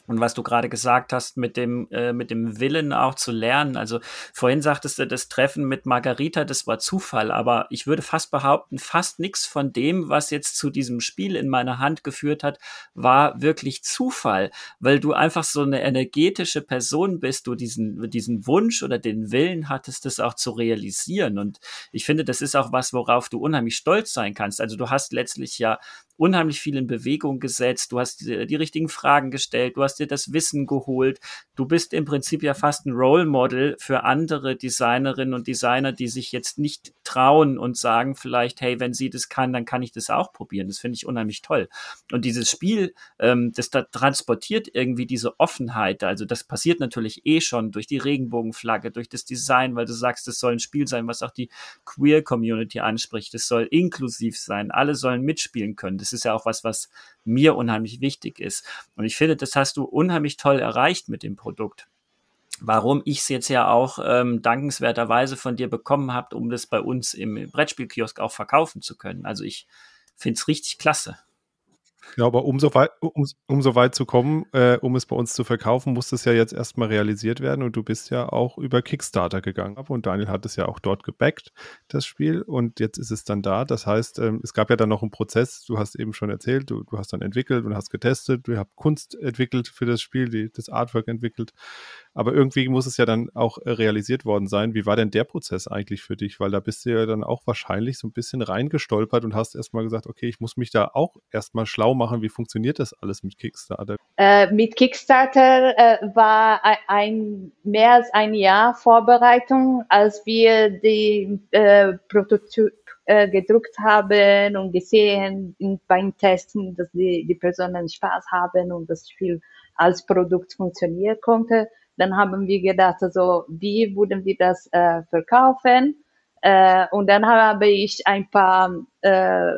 und was du gerade gesagt hast mit dem, äh, mit dem Willen auch zu lernen. Also vorhin sagtest du, das Treffen mit Margarita, das war Zufall, aber ich würde fast behaupten, fast nichts von dem, was jetzt zu diesem Spiel in meiner Hand geführt hat, war wirklich Zufall, weil du einfach so eine energetische Person bist, du diesen, diesen Wunsch oder den Willen hattest, das auch zu realisieren. Und ich finde, das ist auch was, worauf du unheimlich stolz sein kannst. Also du hast letztlich ja unheimlich viel in Bewegung gesetzt, du hast die, die richtigen Fragen gestellt, du hast dir das Wissen geholt. Du bist im Prinzip ja fast ein Role Model für andere Designerinnen und Designer, die sich jetzt nicht trauen und sagen vielleicht, hey, wenn sie das kann, dann kann ich das auch probieren. Das finde ich unheimlich toll. Und dieses Spiel, ähm, das da transportiert irgendwie diese Offenheit. Also das passiert natürlich eh schon durch die Regenbogenflagge, durch das Design, weil du sagst, es soll ein Spiel sein, was auch die Queer Community anspricht. Es soll inklusiv sein. Alle sollen mitspielen können. Das ist ja auch was, was mir unheimlich wichtig ist. Und ich finde, das hast du unheimlich toll erreicht mit dem Produkt. Warum ich es jetzt ja auch ähm, dankenswerterweise von dir bekommen habe, um das bei uns im Brettspielkiosk auch verkaufen zu können. Also ich finde es richtig klasse. Ja, aber um so weit, um, um so weit zu kommen, äh, um es bei uns zu verkaufen, muss es ja jetzt erstmal realisiert werden und du bist ja auch über Kickstarter gegangen. Und Daniel hat es ja auch dort gebackt, das Spiel, und jetzt ist es dann da. Das heißt, ähm, es gab ja dann noch einen Prozess, du hast eben schon erzählt, du, du hast dann entwickelt und hast getestet, du habt Kunst entwickelt für das Spiel, die, das Artwork entwickelt. Aber irgendwie muss es ja dann auch äh, realisiert worden sein. Wie war denn der Prozess eigentlich für dich? Weil da bist du ja dann auch wahrscheinlich so ein bisschen reingestolpert und hast erstmal gesagt, okay, ich muss mich da auch erstmal schlau machen. Wie funktioniert das alles mit Kickstarter? Äh, mit Kickstarter äh, war ein, mehr als ein Jahr Vorbereitung, als wir die äh, Prototyp äh, gedruckt haben und gesehen beim Testen, dass die, die Personen Spaß haben und das Spiel als Produkt funktionieren konnte dann haben wir gedacht, also wie würden wir das äh, verkaufen? Äh, und dann habe ich ein paar äh,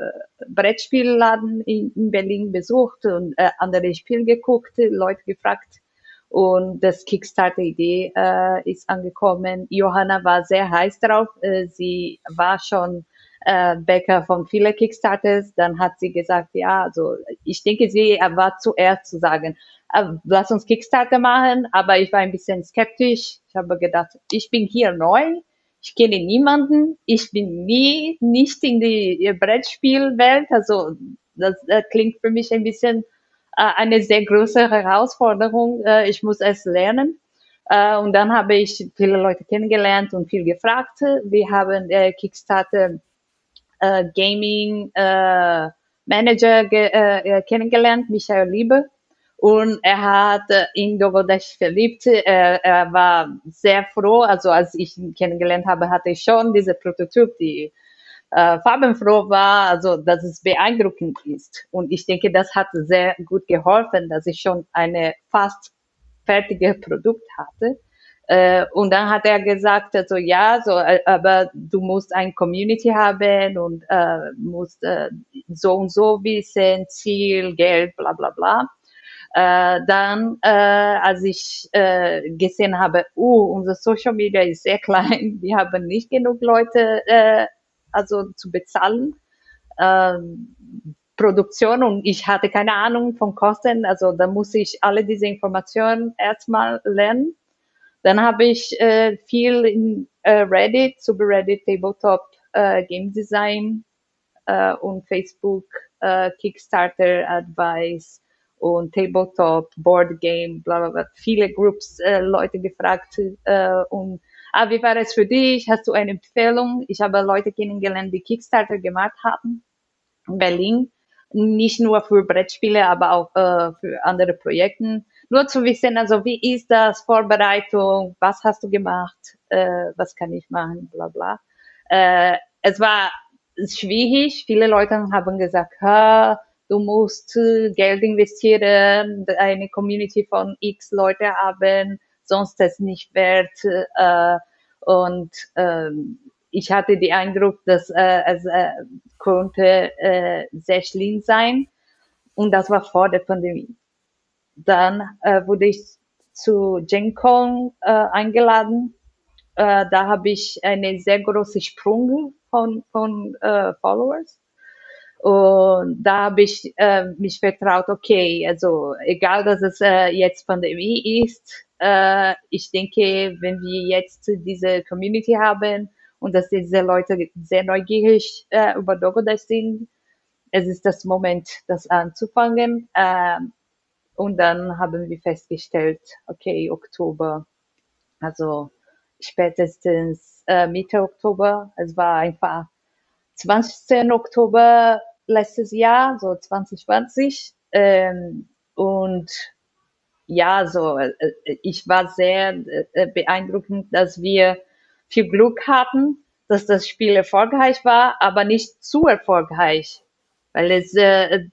Brettspielladen in, in Berlin besucht und äh, andere Spiele geguckt, Leute gefragt. und das Kickstarter-Idee äh, ist angekommen. Johanna war sehr heiß drauf. Äh, sie war schon äh, Bäcker von vielen Kickstarters. Dann hat sie gesagt, ja, also ich denke, sie war zuerst zu sagen, äh, lass uns Kickstarter machen. Aber ich war ein bisschen skeptisch. Ich habe gedacht, ich bin hier neu. Ich kenne niemanden. Ich bin nie nicht in die Brettspielwelt. Also das, das klingt für mich ein bisschen äh, eine sehr große Herausforderung. Äh, ich muss es lernen. Äh, und dann habe ich viele Leute kennengelernt und viel gefragt. Wir haben Kickstarter Gaming Manager kennengelernt, Michael Liebe. Und er hat in Dogodash verliebt. Er, er, war sehr froh. Also als ich ihn kennengelernt habe, hatte ich schon diese Prototyp, die äh, farbenfroh war, also dass es beeindruckend ist. Und ich denke, das hat sehr gut geholfen, dass ich schon eine fast fertige Produkt hatte. Äh, und dann hat er gesagt, also ja, so, äh, aber du musst ein Community haben und äh, musst äh, so und so wissen, Ziel, Geld, bla bla bla. Äh, dann, äh, als ich äh, gesehen habe, uh, unser Social Media ist sehr klein, wir haben nicht genug Leute äh, also zu bezahlen. Ähm, Produktion und ich hatte keine Ahnung von Kosten, also da muss ich alle diese Informationen erstmal lernen. Dann habe ich äh, viel in äh, Reddit, Subreddit, Tabletop, äh, Game Design äh, und Facebook, äh, Kickstarter Advice und Tabletop, Board Game, bla bla bla, viele Groups, äh, Leute gefragt äh, und Ah, wie war es für dich? Hast du eine Empfehlung? Ich habe Leute kennengelernt, die Kickstarter gemacht haben in Berlin. Nicht nur für Brettspiele, aber auch äh, für andere Projekte. Nur zu wissen, also wie ist das, Vorbereitung, was hast du gemacht, äh, was kann ich machen, bla bla. Äh, es war schwierig. Viele Leute haben gesagt, du musst Geld investieren, eine Community von x Leute haben sonst es nicht wert. Äh, und ähm, ich hatte den Eindruck, dass äh, es äh, konnte äh, sehr schlimm sein. Und das war vor der Pandemie. Dann äh, wurde ich zu GenCon äh, eingeladen. Äh, da habe ich eine sehr große Sprung von, von äh, Followers. Und da habe ich äh, mich vertraut, okay, also egal, dass es äh, jetzt Pandemie ist, äh, ich denke, wenn wir jetzt diese Community haben und dass diese Leute sehr neugierig äh, über Dogodash sind, es ist das Moment, das anzufangen. Äh, und dann haben wir festgestellt, okay, Oktober, also spätestens äh, Mitte Oktober, es war einfach 20. Oktober letztes Jahr, so 2020. Ähm, und ja, so, äh, äh, ich war sehr äh, beeindruckend, dass wir viel Glück hatten, dass das Spiel erfolgreich war, aber nicht zu erfolgreich. Weil es, äh,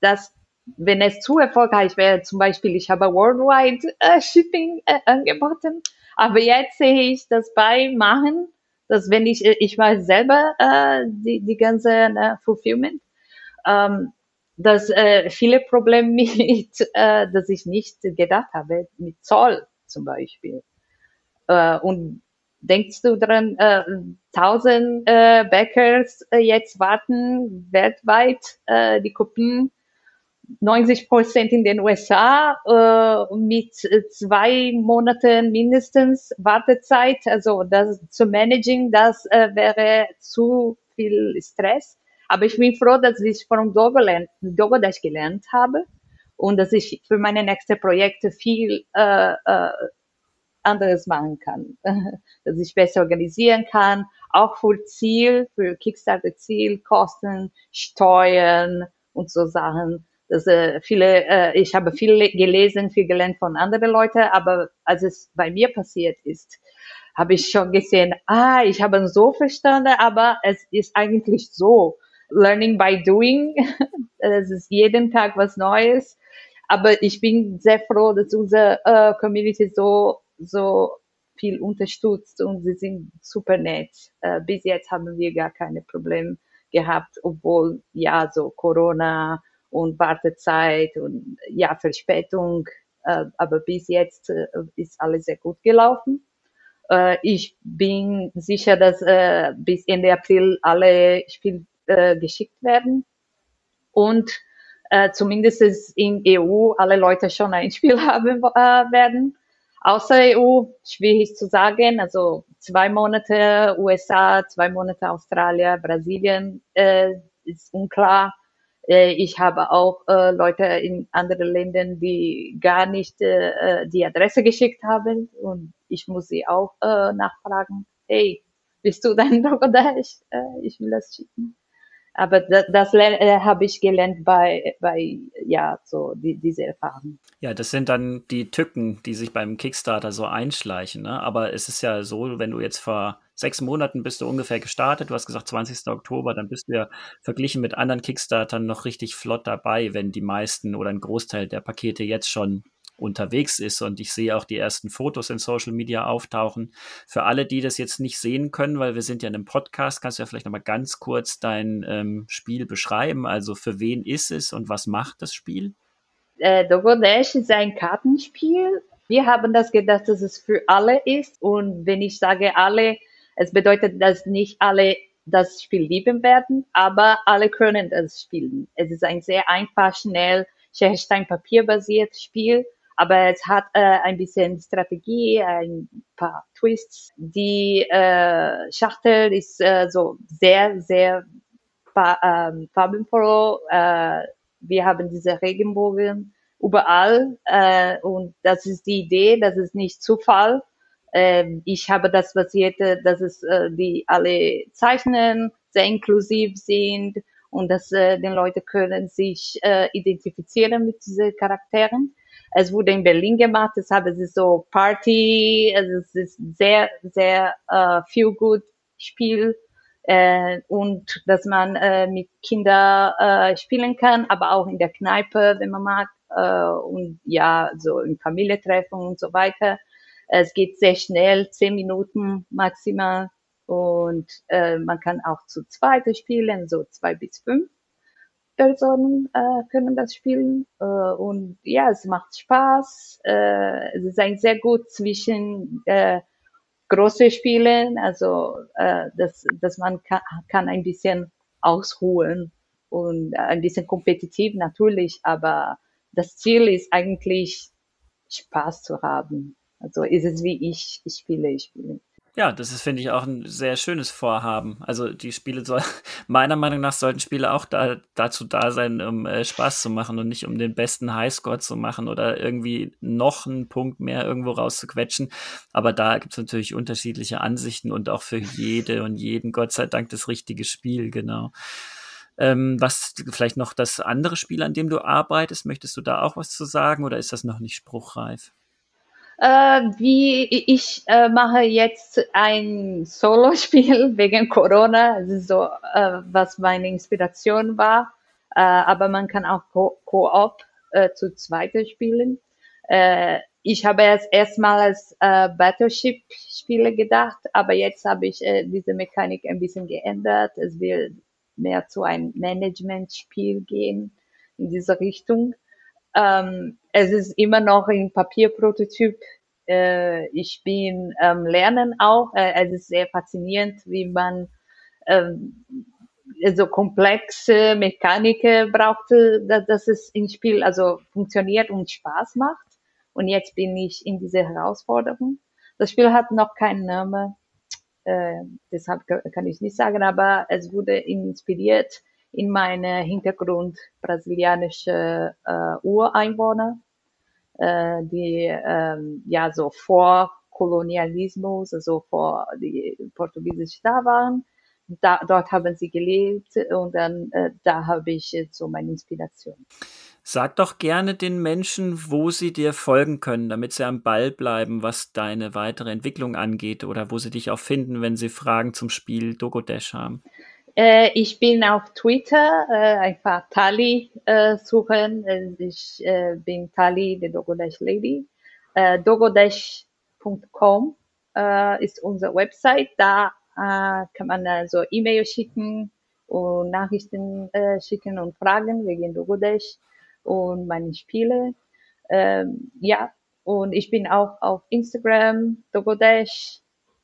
das, wenn es zu erfolgreich wäre, zum Beispiel, ich habe Worldwide äh, Shipping äh, angeboten, aber jetzt sehe ich das bei Machen, dass wenn ich, ich mache selber äh, die, die ganze äh, Fulfillment, ähm, dass äh, viele Probleme mit, äh, dass ich nicht gedacht habe, mit Zoll zum Beispiel. Äh, und denkst du dran, äh, tausend äh, Bäckers äh, jetzt warten weltweit äh, die Kopien 90 Prozent in den USA äh, mit zwei Monaten mindestens Wartezeit. Also das zu managen, das äh, wäre zu viel Stress. Aber ich bin froh, dass ich von Dogodash gelernt habe und dass ich für meine nächsten Projekte viel äh, äh, anderes machen kann, dass ich besser organisieren kann, auch für Ziel, für Kickstarter Ziel, Kosten, Steuern und so Sachen. Das, äh, viele, äh, ich habe viel gelesen, viel gelernt von anderen Leuten, aber als es bei mir passiert ist, habe ich schon gesehen, ah, ich habe so verstanden, aber es ist eigentlich so. Learning by Doing. Es ist jeden Tag was Neues. Aber ich bin sehr froh, dass unsere äh, Community so, so viel unterstützt und sie sind super nett. Äh, bis jetzt haben wir gar keine Probleme gehabt, obwohl ja so Corona und Wartezeit und ja Verspätung äh, aber bis jetzt äh, ist alles sehr gut gelaufen. Äh, ich bin sicher, dass äh, bis Ende April alle Spiele äh, geschickt werden und äh, zumindest in EU alle Leute schon ein Spiel haben werden. Außer EU, schwierig zu sagen, also zwei Monate USA, zwei Monate Australien, Brasilien ist unklar. Äh, ich habe auch äh, Leute in anderen Ländern, die gar nicht äh, die Adresse geschickt haben und ich muss sie auch äh, nachfragen. Hey, bist du dein Bangladesch? Äh, ich will das schicken. Aber das, das äh, habe ich gelernt bei, bei ja, so die, diese Erfahrung. Ja, das sind dann die Tücken, die sich beim Kickstarter so einschleichen. Ne? Aber es ist ja so, wenn du jetzt vor sechs Monaten bist du ungefähr gestartet, du hast gesagt 20. Oktober, dann bist du ja verglichen mit anderen Kickstartern noch richtig flott dabei, wenn die meisten oder ein Großteil der Pakete jetzt schon unterwegs ist. Und ich sehe auch die ersten Fotos in Social Media auftauchen. Für alle, die das jetzt nicht sehen können, weil wir sind ja in einem Podcast, kannst du ja vielleicht nochmal ganz kurz dein ähm, Spiel beschreiben. Also für wen ist es und was macht das Spiel? Äh, Dogo ist ein Kartenspiel. Wir haben das gedacht, dass es für alle ist. Und wenn ich sage alle, es bedeutet, dass nicht alle das Spiel lieben werden, aber alle können das spielen. Es ist ein sehr einfach, schnell, Stein-Papier basiertes Spiel aber es hat äh, ein bisschen Strategie, ein paar Twists. Die äh, Schachtel ist äh, so sehr, sehr ähm, farbenfroh. Äh, wir haben diese Regenbogen überall äh, und das ist die Idee, das ist nicht Zufall. Äh, ich habe das basiert, dass es äh, die alle zeichnen, sehr inklusiv sind und dass äh, die Leute können sich äh, identifizieren mit diesen Charakteren. Es wurde in Berlin gemacht, deshalb ist es so Party, also es ist sehr, sehr äh, viel gut Spiel äh, und dass man äh, mit Kindern äh, spielen kann, aber auch in der Kneipe, wenn man mag äh, und ja, so in Familientreffen und so weiter. Es geht sehr schnell, zehn Minuten maximal und äh, man kann auch zu zweit spielen, so zwei bis fünf. Personen äh, können das spielen. Äh, und ja, es macht Spaß. Äh, es ist ein sehr gut zwischen äh, große Spielen, also äh, dass, dass man kann, kann ein bisschen ausruhen und ein bisschen kompetitiv natürlich, aber das Ziel ist eigentlich Spaß zu haben. Also ist es wie ich, ich spiele, ich spiele. Ja, das ist, finde ich, auch ein sehr schönes Vorhaben. Also die Spiele soll, meiner Meinung nach sollten Spiele auch da, dazu da sein, um äh, Spaß zu machen und nicht um den besten Highscore zu machen oder irgendwie noch einen Punkt mehr irgendwo rauszuquetschen. Aber da gibt es natürlich unterschiedliche Ansichten und auch für jede und jeden, Gott sei Dank, das richtige Spiel, genau. Ähm, was vielleicht noch das andere Spiel, an dem du arbeitest, möchtest du da auch was zu sagen oder ist das noch nicht spruchreif? Äh, wie ich äh, mache jetzt ein Solo-Spiel wegen Corona, das ist so, äh, was meine Inspiration war. Äh, aber man kann auch Co-op äh, zu zweite spielen. Äh, ich habe erst erstmal als Battleship-Spiele gedacht, aber jetzt habe ich diese Mechanik ein bisschen geändert. Es will mehr zu einem Management-Spiel gehen in diese Richtung. Ähm, es ist immer noch ein Papierprototyp. Äh, ich bin ähm, Lernen auch. Äh, es ist sehr faszinierend, wie man ähm, so komplexe Mechanik braucht, dass, dass es im Spiel also funktioniert und Spaß macht. Und jetzt bin ich in dieser Herausforderung. Das Spiel hat noch keinen Namen, äh, deshalb kann ich nicht sagen, aber es wurde inspiriert in meinem Hintergrund brasilianische äh, Ureinwohner, äh, die ähm, ja so vor Kolonialismus, also vor die Portugiesisch da waren. Da, dort haben sie gelebt und dann äh, da habe ich so meine Inspiration. Sag doch gerne den Menschen, wo sie dir folgen können, damit sie am Ball bleiben, was deine weitere Entwicklung angeht oder wo sie dich auch finden, wenn sie Fragen zum Spiel Dogodash haben. Äh, ich bin auf Twitter, äh, einfach Tali äh, suchen. Äh, ich äh, bin Tali, the Dogodash Lady. Äh, Dogodash.com ist unsere Website. Da kann man also E-Mail schicken und Nachrichten schicken und Fragen wegen Dogodash und meine Spiele. Ähm, ja, und ich bin auch auf Instagram, Dogodash,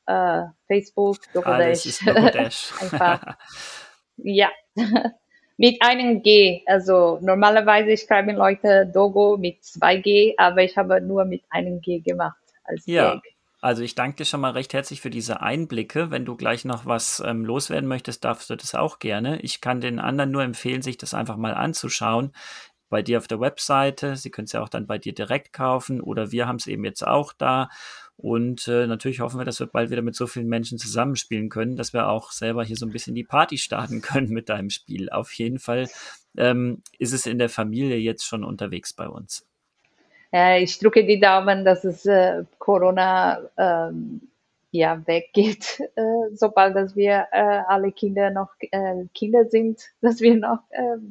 äh, Facebook, Dogodash. Dogodash. Einfach. ja. mit einem G. Also normalerweise schreiben Leute Dogo mit zwei G, aber ich habe nur mit einem G gemacht als ja. Gag. Also ich danke dir schon mal recht herzlich für diese Einblicke. Wenn du gleich noch was ähm, loswerden möchtest, darfst du das auch gerne. Ich kann den anderen nur empfehlen, sich das einfach mal anzuschauen. Bei dir auf der Webseite. Sie können es ja auch dann bei dir direkt kaufen oder wir haben es eben jetzt auch da. Und äh, natürlich hoffen wir, dass wir bald wieder mit so vielen Menschen zusammenspielen können, dass wir auch selber hier so ein bisschen die Party starten können mit deinem Spiel. Auf jeden Fall ähm, ist es in der Familie jetzt schon unterwegs bei uns. Äh, ich drücke die Daumen, dass es äh, Corona ähm, ja weggeht, äh, sobald dass wir äh, alle Kinder noch äh, Kinder sind, dass wir noch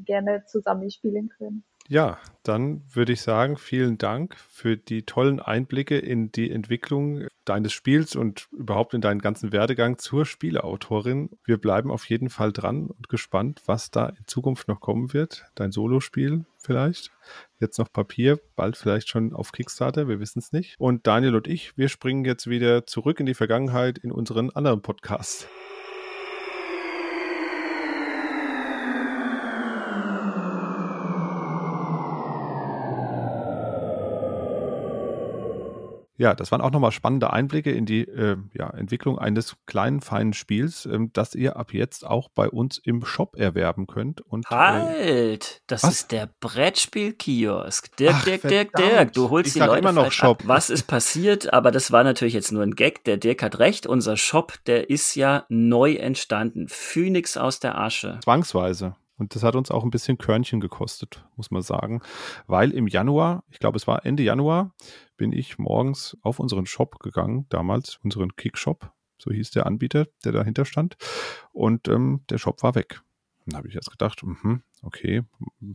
gerne zusammenspielen können. Ja, dann würde ich sagen, vielen Dank für die tollen Einblicke in die Entwicklung deines Spiels und überhaupt in deinen ganzen Werdegang zur Spieleautorin. Wir bleiben auf jeden Fall dran und gespannt, was da in Zukunft noch kommen wird. Dein Solospiel vielleicht. Jetzt noch Papier, bald vielleicht schon auf Kickstarter, wir wissen es nicht. Und Daniel und ich, wir springen jetzt wieder zurück in die Vergangenheit in unseren anderen Podcast. Ja, das waren auch nochmal spannende Einblicke in die äh, ja, Entwicklung eines kleinen, feinen Spiels, ähm, das ihr ab jetzt auch bei uns im Shop erwerben könnt. Und, äh, halt! Äh, das was? ist der Brettspielkiosk. Dirk, Ach, Dirk, Dirk, Dirk. Du holst ich die Leute immer noch Shop. Ab. Was ist passiert? Aber das war natürlich jetzt nur ein Gag. Der Dirk hat recht. Unser Shop, der ist ja neu entstanden. Phoenix aus der Asche. Zwangsweise. Und das hat uns auch ein bisschen Körnchen gekostet, muss man sagen. Weil im Januar, ich glaube, es war Ende Januar, bin ich morgens auf unseren Shop gegangen, damals unseren Kickshop, so hieß der Anbieter, der dahinter stand. Und ähm, der Shop war weg. Dann habe ich erst gedacht, mh, okay,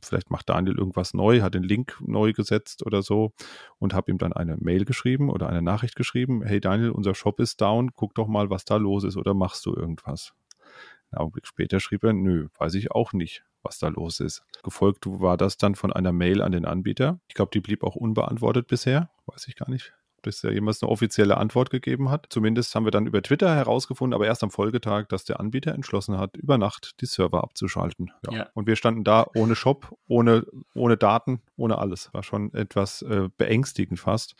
vielleicht macht Daniel irgendwas neu, hat den Link neu gesetzt oder so und habe ihm dann eine Mail geschrieben oder eine Nachricht geschrieben, hey Daniel, unser Shop ist down, guck doch mal, was da los ist oder machst du irgendwas? Einen Augenblick später schrieb er, nö, weiß ich auch nicht, was da los ist. Gefolgt war das dann von einer Mail an den Anbieter. Ich glaube, die blieb auch unbeantwortet bisher. Weiß ich gar nicht, ob es ja jemals eine offizielle Antwort gegeben hat. Zumindest haben wir dann über Twitter herausgefunden, aber erst am Folgetag, dass der Anbieter entschlossen hat, über Nacht die Server abzuschalten. Ja. ja. Und wir standen da ohne Shop, ohne, ohne Daten, ohne alles. War schon etwas äh, beängstigend fast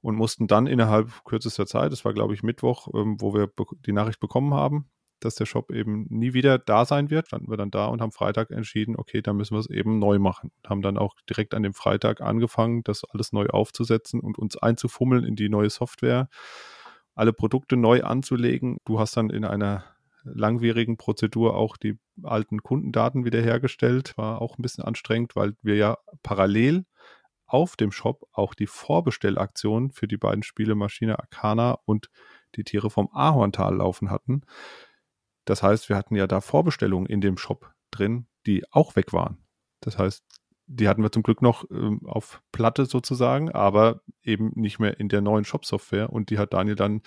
und mussten dann innerhalb kürzester Zeit, das war glaube ich Mittwoch, ähm, wo wir die Nachricht bekommen haben, dass der Shop eben nie wieder da sein wird. Standen wir dann da und haben Freitag entschieden, okay, dann müssen wir es eben neu machen. Haben dann auch direkt an dem Freitag angefangen, das alles neu aufzusetzen und uns einzufummeln in die neue Software, alle Produkte neu anzulegen. Du hast dann in einer langwierigen Prozedur auch die alten Kundendaten wiederhergestellt. War auch ein bisschen anstrengend, weil wir ja parallel auf dem Shop auch die Vorbestellaktion für die beiden Spiele Maschine Arcana und die Tiere vom Ahorntal laufen hatten. Das heißt, wir hatten ja da Vorbestellungen in dem Shop drin, die auch weg waren. Das heißt, die hatten wir zum Glück noch ähm, auf Platte sozusagen, aber eben nicht mehr in der neuen Shop-Software und die hat Daniel dann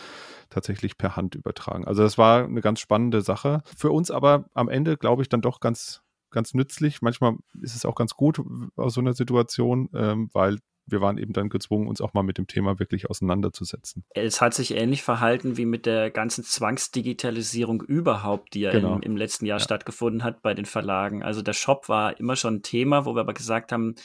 tatsächlich per Hand übertragen. Also das war eine ganz spannende Sache. Für uns aber am Ende, glaube ich, dann doch ganz, ganz nützlich. Manchmal ist es auch ganz gut aus so einer Situation, ähm, weil wir waren eben dann gezwungen, uns auch mal mit dem Thema wirklich auseinanderzusetzen. Es hat sich ähnlich verhalten wie mit der ganzen Zwangsdigitalisierung überhaupt, die ja genau. im, im, letzten Jahr ja. stattgefunden hat bei den Verlagen. Also der Shop war immer schon ein Thema, wo wir aber gesagt haben,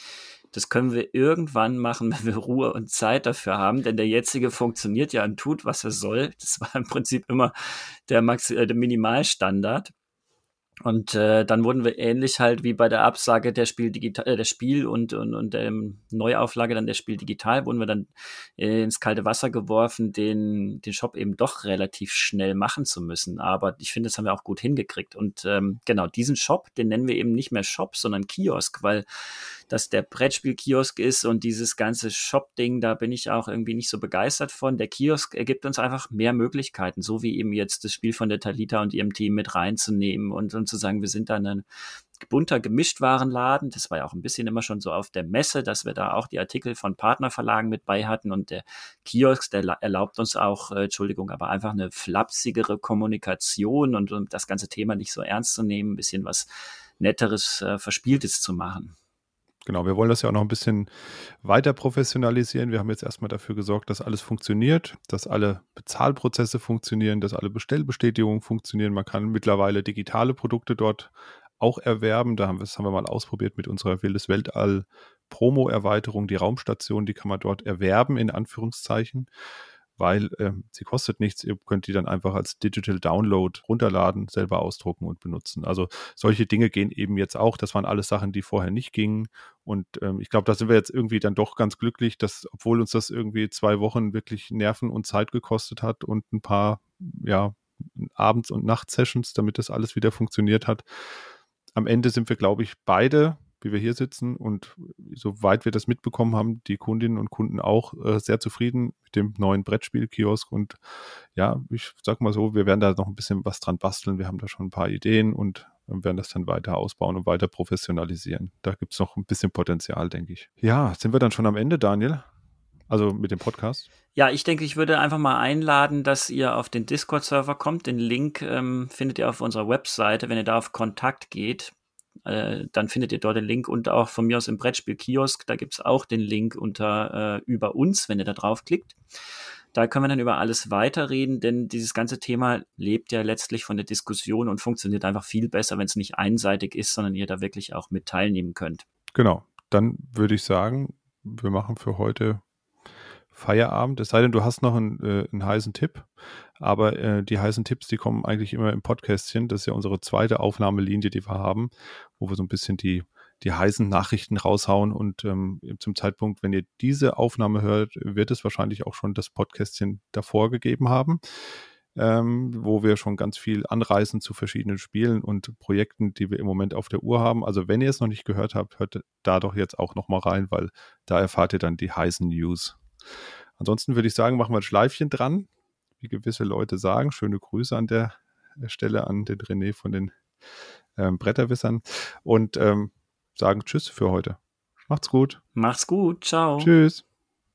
das können wir irgendwann machen, wenn wir Ruhe und Zeit dafür haben, denn der jetzige funktioniert ja und tut, was er soll. Das war im Prinzip immer der, Max äh, der Minimalstandard. Und äh, dann wurden wir ähnlich halt wie bei der Absage der Spiel digital, äh, der Spiel und und und ähm, Neuauflage dann der Spiel digital wurden wir dann äh, ins kalte Wasser geworfen, den den Shop eben doch relativ schnell machen zu müssen. Aber ich finde, das haben wir auch gut hingekriegt. Und ähm, genau diesen Shop, den nennen wir eben nicht mehr Shop, sondern Kiosk, weil das der Brettspiel-Kiosk ist und dieses ganze Shop-Ding, da bin ich auch irgendwie nicht so begeistert von. Der Kiosk ergibt uns einfach mehr Möglichkeiten, so wie eben jetzt das Spiel von der Talita und ihrem Team mit reinzunehmen und, und zu sagen, wir sind da ein bunter Gemischtwarenladen. Das war ja auch ein bisschen immer schon so auf der Messe, dass wir da auch die Artikel von Partnerverlagen mit bei hatten und der Kiosk, der erlaubt uns auch, äh, Entschuldigung, aber einfach eine flapsigere Kommunikation und um das ganze Thema nicht so ernst zu nehmen, ein bisschen was Netteres, äh, Verspieltes zu machen. Genau, wir wollen das ja auch noch ein bisschen weiter professionalisieren. Wir haben jetzt erstmal dafür gesorgt, dass alles funktioniert, dass alle Bezahlprozesse funktionieren, dass alle Bestellbestätigungen funktionieren. Man kann mittlerweile digitale Produkte dort auch erwerben. Da haben wir, das haben wir mal ausprobiert mit unserer Wildes Weltall Promo-Erweiterung. Die Raumstation, die kann man dort erwerben, in Anführungszeichen weil äh, sie kostet nichts. Ihr könnt die dann einfach als Digital Download runterladen, selber ausdrucken und benutzen. Also solche Dinge gehen eben jetzt auch. Das waren alles Sachen, die vorher nicht gingen. Und ähm, ich glaube, da sind wir jetzt irgendwie dann doch ganz glücklich, dass, obwohl uns das irgendwie zwei Wochen wirklich Nerven und Zeit gekostet hat und ein paar, ja, Abends- und Nachtsessions, damit das alles wieder funktioniert hat. Am Ende sind wir, glaube ich, beide wie wir hier sitzen. Und soweit wir das mitbekommen haben, die Kundinnen und Kunden auch äh, sehr zufrieden mit dem neuen Brettspiel-Kiosk. Und ja, ich sag mal so, wir werden da noch ein bisschen was dran basteln. Wir haben da schon ein paar Ideen und werden das dann weiter ausbauen und weiter professionalisieren. Da gibt es noch ein bisschen Potenzial, denke ich. Ja, sind wir dann schon am Ende, Daniel? Also mit dem Podcast? Ja, ich denke, ich würde einfach mal einladen, dass ihr auf den Discord-Server kommt. Den Link ähm, findet ihr auf unserer Webseite. Wenn ihr da auf Kontakt geht, äh, dann findet ihr dort den Link und auch von mir aus im Brettspiel-Kiosk. Da gibt es auch den Link unter äh, über uns, wenn ihr da draufklickt. Da können wir dann über alles weiterreden, denn dieses ganze Thema lebt ja letztlich von der Diskussion und funktioniert einfach viel besser, wenn es nicht einseitig ist, sondern ihr da wirklich auch mit teilnehmen könnt. Genau. Dann würde ich sagen, wir machen für heute Feierabend. Es sei denn, du hast noch einen, äh, einen heißen Tipp. Aber äh, die heißen Tipps, die kommen eigentlich immer im Podcastchen. Das ist ja unsere zweite Aufnahmelinie, die wir haben, wo wir so ein bisschen die, die heißen Nachrichten raushauen. Und ähm, zum Zeitpunkt, wenn ihr diese Aufnahme hört, wird es wahrscheinlich auch schon das Podcastchen davor gegeben haben. Ähm, wo wir schon ganz viel anreißen zu verschiedenen Spielen und Projekten, die wir im Moment auf der Uhr haben. Also wenn ihr es noch nicht gehört habt, hört da doch jetzt auch noch mal rein, weil da erfahrt ihr dann die heißen News. Ansonsten würde ich sagen, machen wir ein Schleifchen dran, wie gewisse Leute sagen. Schöne Grüße an der Stelle an den René von den ähm, Bretterwissern und ähm, sagen Tschüss für heute. Macht's gut. Macht's gut. Ciao. Tschüss.